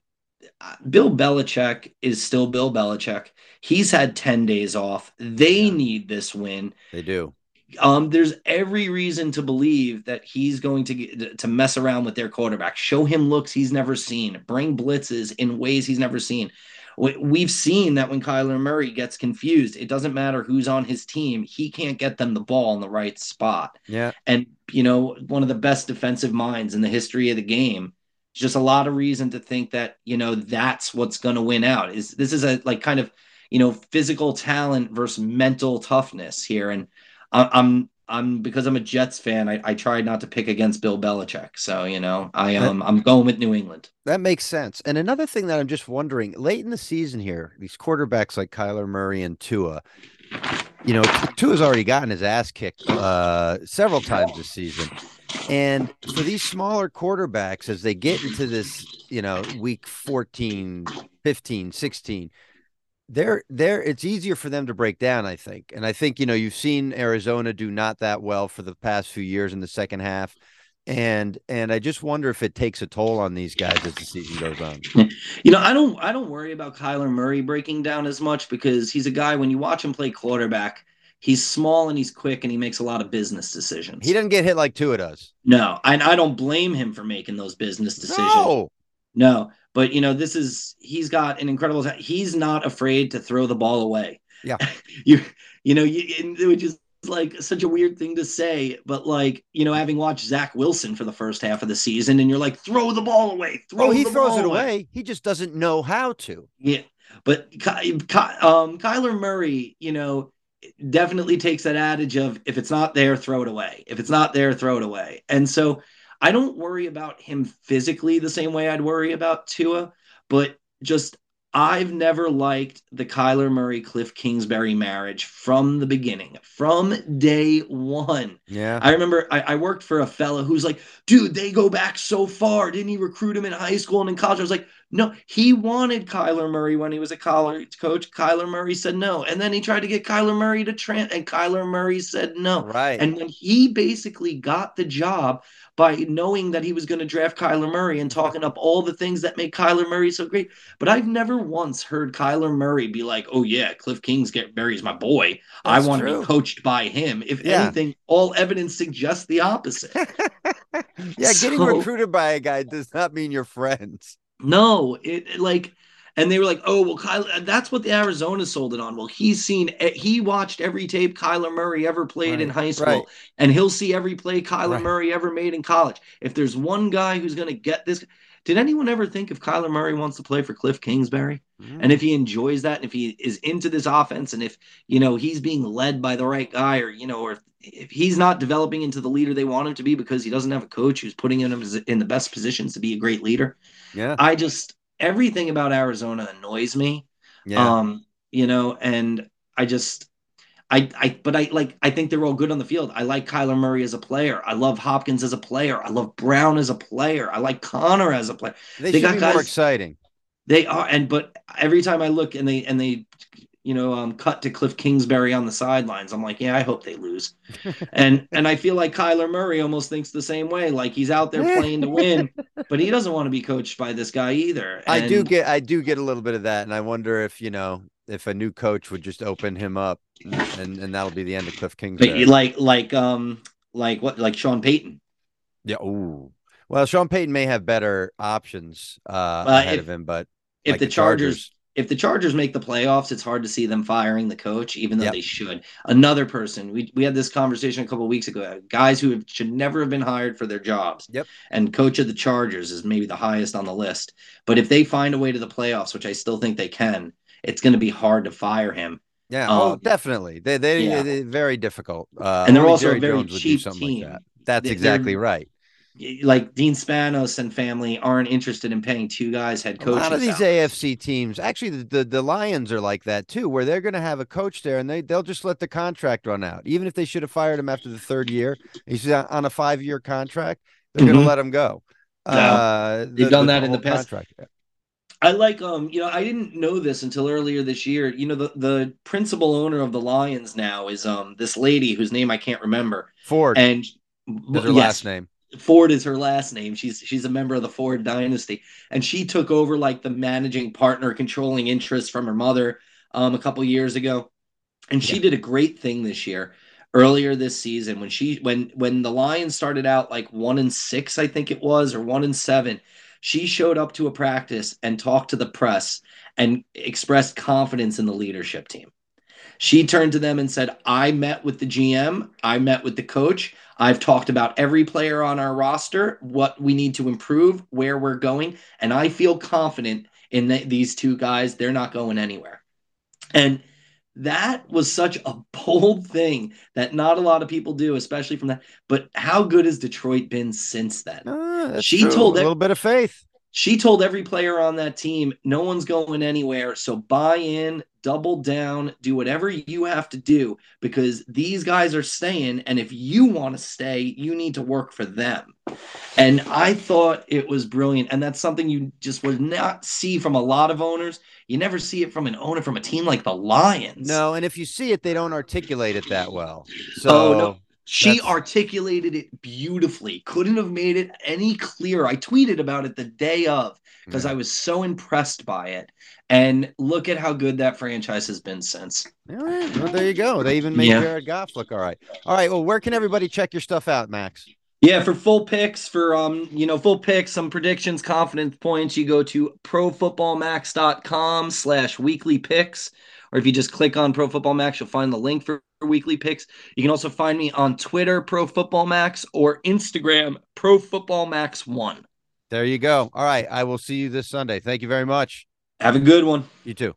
Bill Belichick is still Bill Belichick. He's had 10 days off. They Yeah. need this win. They do. Um, there's every reason to believe that he's going to get, to mess around with their quarterback, show him looks he's never seen, bring blitzes in ways he's never seen. We- We've seen that when Kyler Murray gets confused, it doesn't matter who's on his team, he can't get them the ball in the right spot. Yeah. And you know, one of the best defensive minds in the history of the game. Just a lot of reason to think that you know that's what's going to win out. Is this is a like kind of you know physical talent versus mental toughness here, and I- I'm I'm because I'm a Jets fan. I, I tried not to pick against Bill Belichick, so you know I um I'm going with New England. That makes sense. And another thing that I'm just wondering, late in the season here, these quarterbacks like Kyler Murray and Tua, you know, Tua has already gotten his ass kicked uh, several times this season. And for these smaller quarterbacks, as they get into this, you know, week 14, 15, 16, they're they're it's easier for them to break down, I think. And I think, you know, you've seen Arizona do not that well for the past few years in the second half. And and I just wonder if it takes a toll on these guys as the season goes on. You know, I don't I don't worry about Kyler Murray breaking down as much because he's a guy when you watch him play quarterback, he's small and he's quick and he makes a lot of business decisions. He doesn't get hit like Tua does. no, and I don't blame him for making those business decisions. No. No, but you know, this is he's got an incredible. He's not afraid to throw the ball away. Yeah. you you know, you, which is like such a weird thing to say, but like you know, having watched Zach Wilson for the first half of the season, and you're like, throw the ball away, throw. Oh, he throws it away. He just doesn't know how to. Yeah, but um, Kyler Murray, you know, definitely takes that adage of if it's not there, throw it away. If it's not there, throw it away. And so I don't worry about him physically the same way I'd worry about Tua, but just I've never liked the Kyler Murray Cliff Kingsbury marriage from the beginning, from day one. Yeah. I remember I, I worked for a fella who's like, dude, they go back so far. Didn't he recruit him in high school and in college? I was like, no, he wanted Kyler Murray when he was a college coach. Kyler Murray said no. And then he tried to get Kyler Murray to Trent, and Kyler Murray said no. Right. And when he basically got the job by knowing that he was going to draft Kyler Murray and talking up all the things that make Kyler Murray so great. But I've never once heard Kyler Murray be like, oh, yeah, Cliff Kingsbury's my boy. I That's want to be coached by him. If Yeah. anything, all evidence suggests the opposite. yeah, getting recruited by a guy does not mean you're friends. No, it, like, and they were like, "Oh, well, Kyle." That's what the Arizona sold it on. Well, he's seen, eh, he watched every tape Kyler Murray ever played in high school, right. and he'll see every play Kyler Right. Murray ever made in college. If there's one guy who's going to get this, did anyone ever think if Kyler Murray wants to play for Cliff Kingsbury, and if he enjoys that, and if he is into this offense, and if you know he's being led by the right guy, or you know, or if, if he's not developing into the leader they want him to be because he doesn't have a coach who's putting him in the best positions to be a great leader. yeah, I just everything about Arizona annoys me. yeah, Um, you know, and I just I I but I like I think they're all good on the field. I like Kyler Murray as a player. I love Hopkins as a player. I love Brown as a player. I like Conner as a player. they, they got be more guys- exciting. They are and but every time I look and they and they you know um cut to Cliff Kingsbury on the sidelines, I'm like, yeah, I hope they lose. and and I feel like Kyler Murray almost thinks the same way. Like he's out there playing to win, but he doesn't want to be coached by this guy either. I do get, I do get a little bit of that, and I wonder if you know, if a new coach would just open him up and and that'll be the end of Cliff But Kingsbury. like like um like what like Sean Payton. yeah. Ooh. Well, Sean Payton may have better options uh, Well, ahead if- of him, but If like the, Chargers, if the Chargers make the playoffs, it's hard to see them firing the coach, even though Yep. they should. Another person, we we had this conversation a couple of weeks ago. Guys who have, should never have been hired for their jobs. Yep. And coach of the Chargers is maybe the highest on the list. But if they find a way to the playoffs, which I still think they can, it's going to be hard to fire him. yeah, oh, Um, definitely. They they yeah. they're very difficult. Uh, And they're also a very Jones cheap something team. like that. That's They- exactly right. Like Dean Spanos and family aren't interested in paying two guys head A lot of these salaries. AFC teams, actually, the, the, the Lions are like that too, where they're going to have a coach there and they they'll just let the contract run out, even if they should have fired him after the third year. He's on on a five year contract. They're going Mhm. to let him go. Yeah. Uh, They've done that in the past. contract. I like um, you know, I didn't know this until earlier this year. You know, the the principal owner of the Lions now is um this lady whose name I can't remember. Ford And her yes, last name. Ford is her last name. She's she's a member of the Ford dynasty, and she took over like the managing partner, controlling interest from her mother um, a couple years ago, and she Yeah. did a great thing this year. Earlier this season, when she when when the Lions started out like one and six, I think it was, or one and seven, she showed up to a practice and talked to the press and expressed confidence in the leadership team. She turned to them and said, I met with the GM, I met with the coach, I've talked about every player on our roster, what we need to improve, where we're going, and I feel confident in th- these two guys. They're not going anywhere. And that was such a bold thing that not a lot of people do, especially from that. But how good has Detroit been since then? Ah, She true. told a little bit of faith. She told every player on that team, no one's going anywhere. So buy in, double down, do whatever you have to do because these guys are staying. And if you want to stay, you need to work for them. And I thought it was brilliant. And that's something you just would not see from a lot of owners. You never see it from an owner from a team like the Lions. No, and if you see it, they don't articulate it that well. So Oh, no. She That's- articulated it beautifully. Couldn't have made it any clearer. I tweeted about it the day of because Yeah. I was so impressed by it. And look at how good that franchise has been since. All right. Well, there you go. They even made Yeah. Jared Goff look all right. All right. Well, where can everybody check your stuff out, Max? Yeah, for full picks, for um, you know, full picks, some predictions, confidence points, you go to profootballmax.com slash weekly picks. Or if you just click on Pro Football Max, you'll find the link for weekly picks. You can also find me on Twitter, Pro Football Max, or Instagram, Pro Football Max One. There you go. All right. I will see you this Sunday. Thank you very much. Have a good one. You too.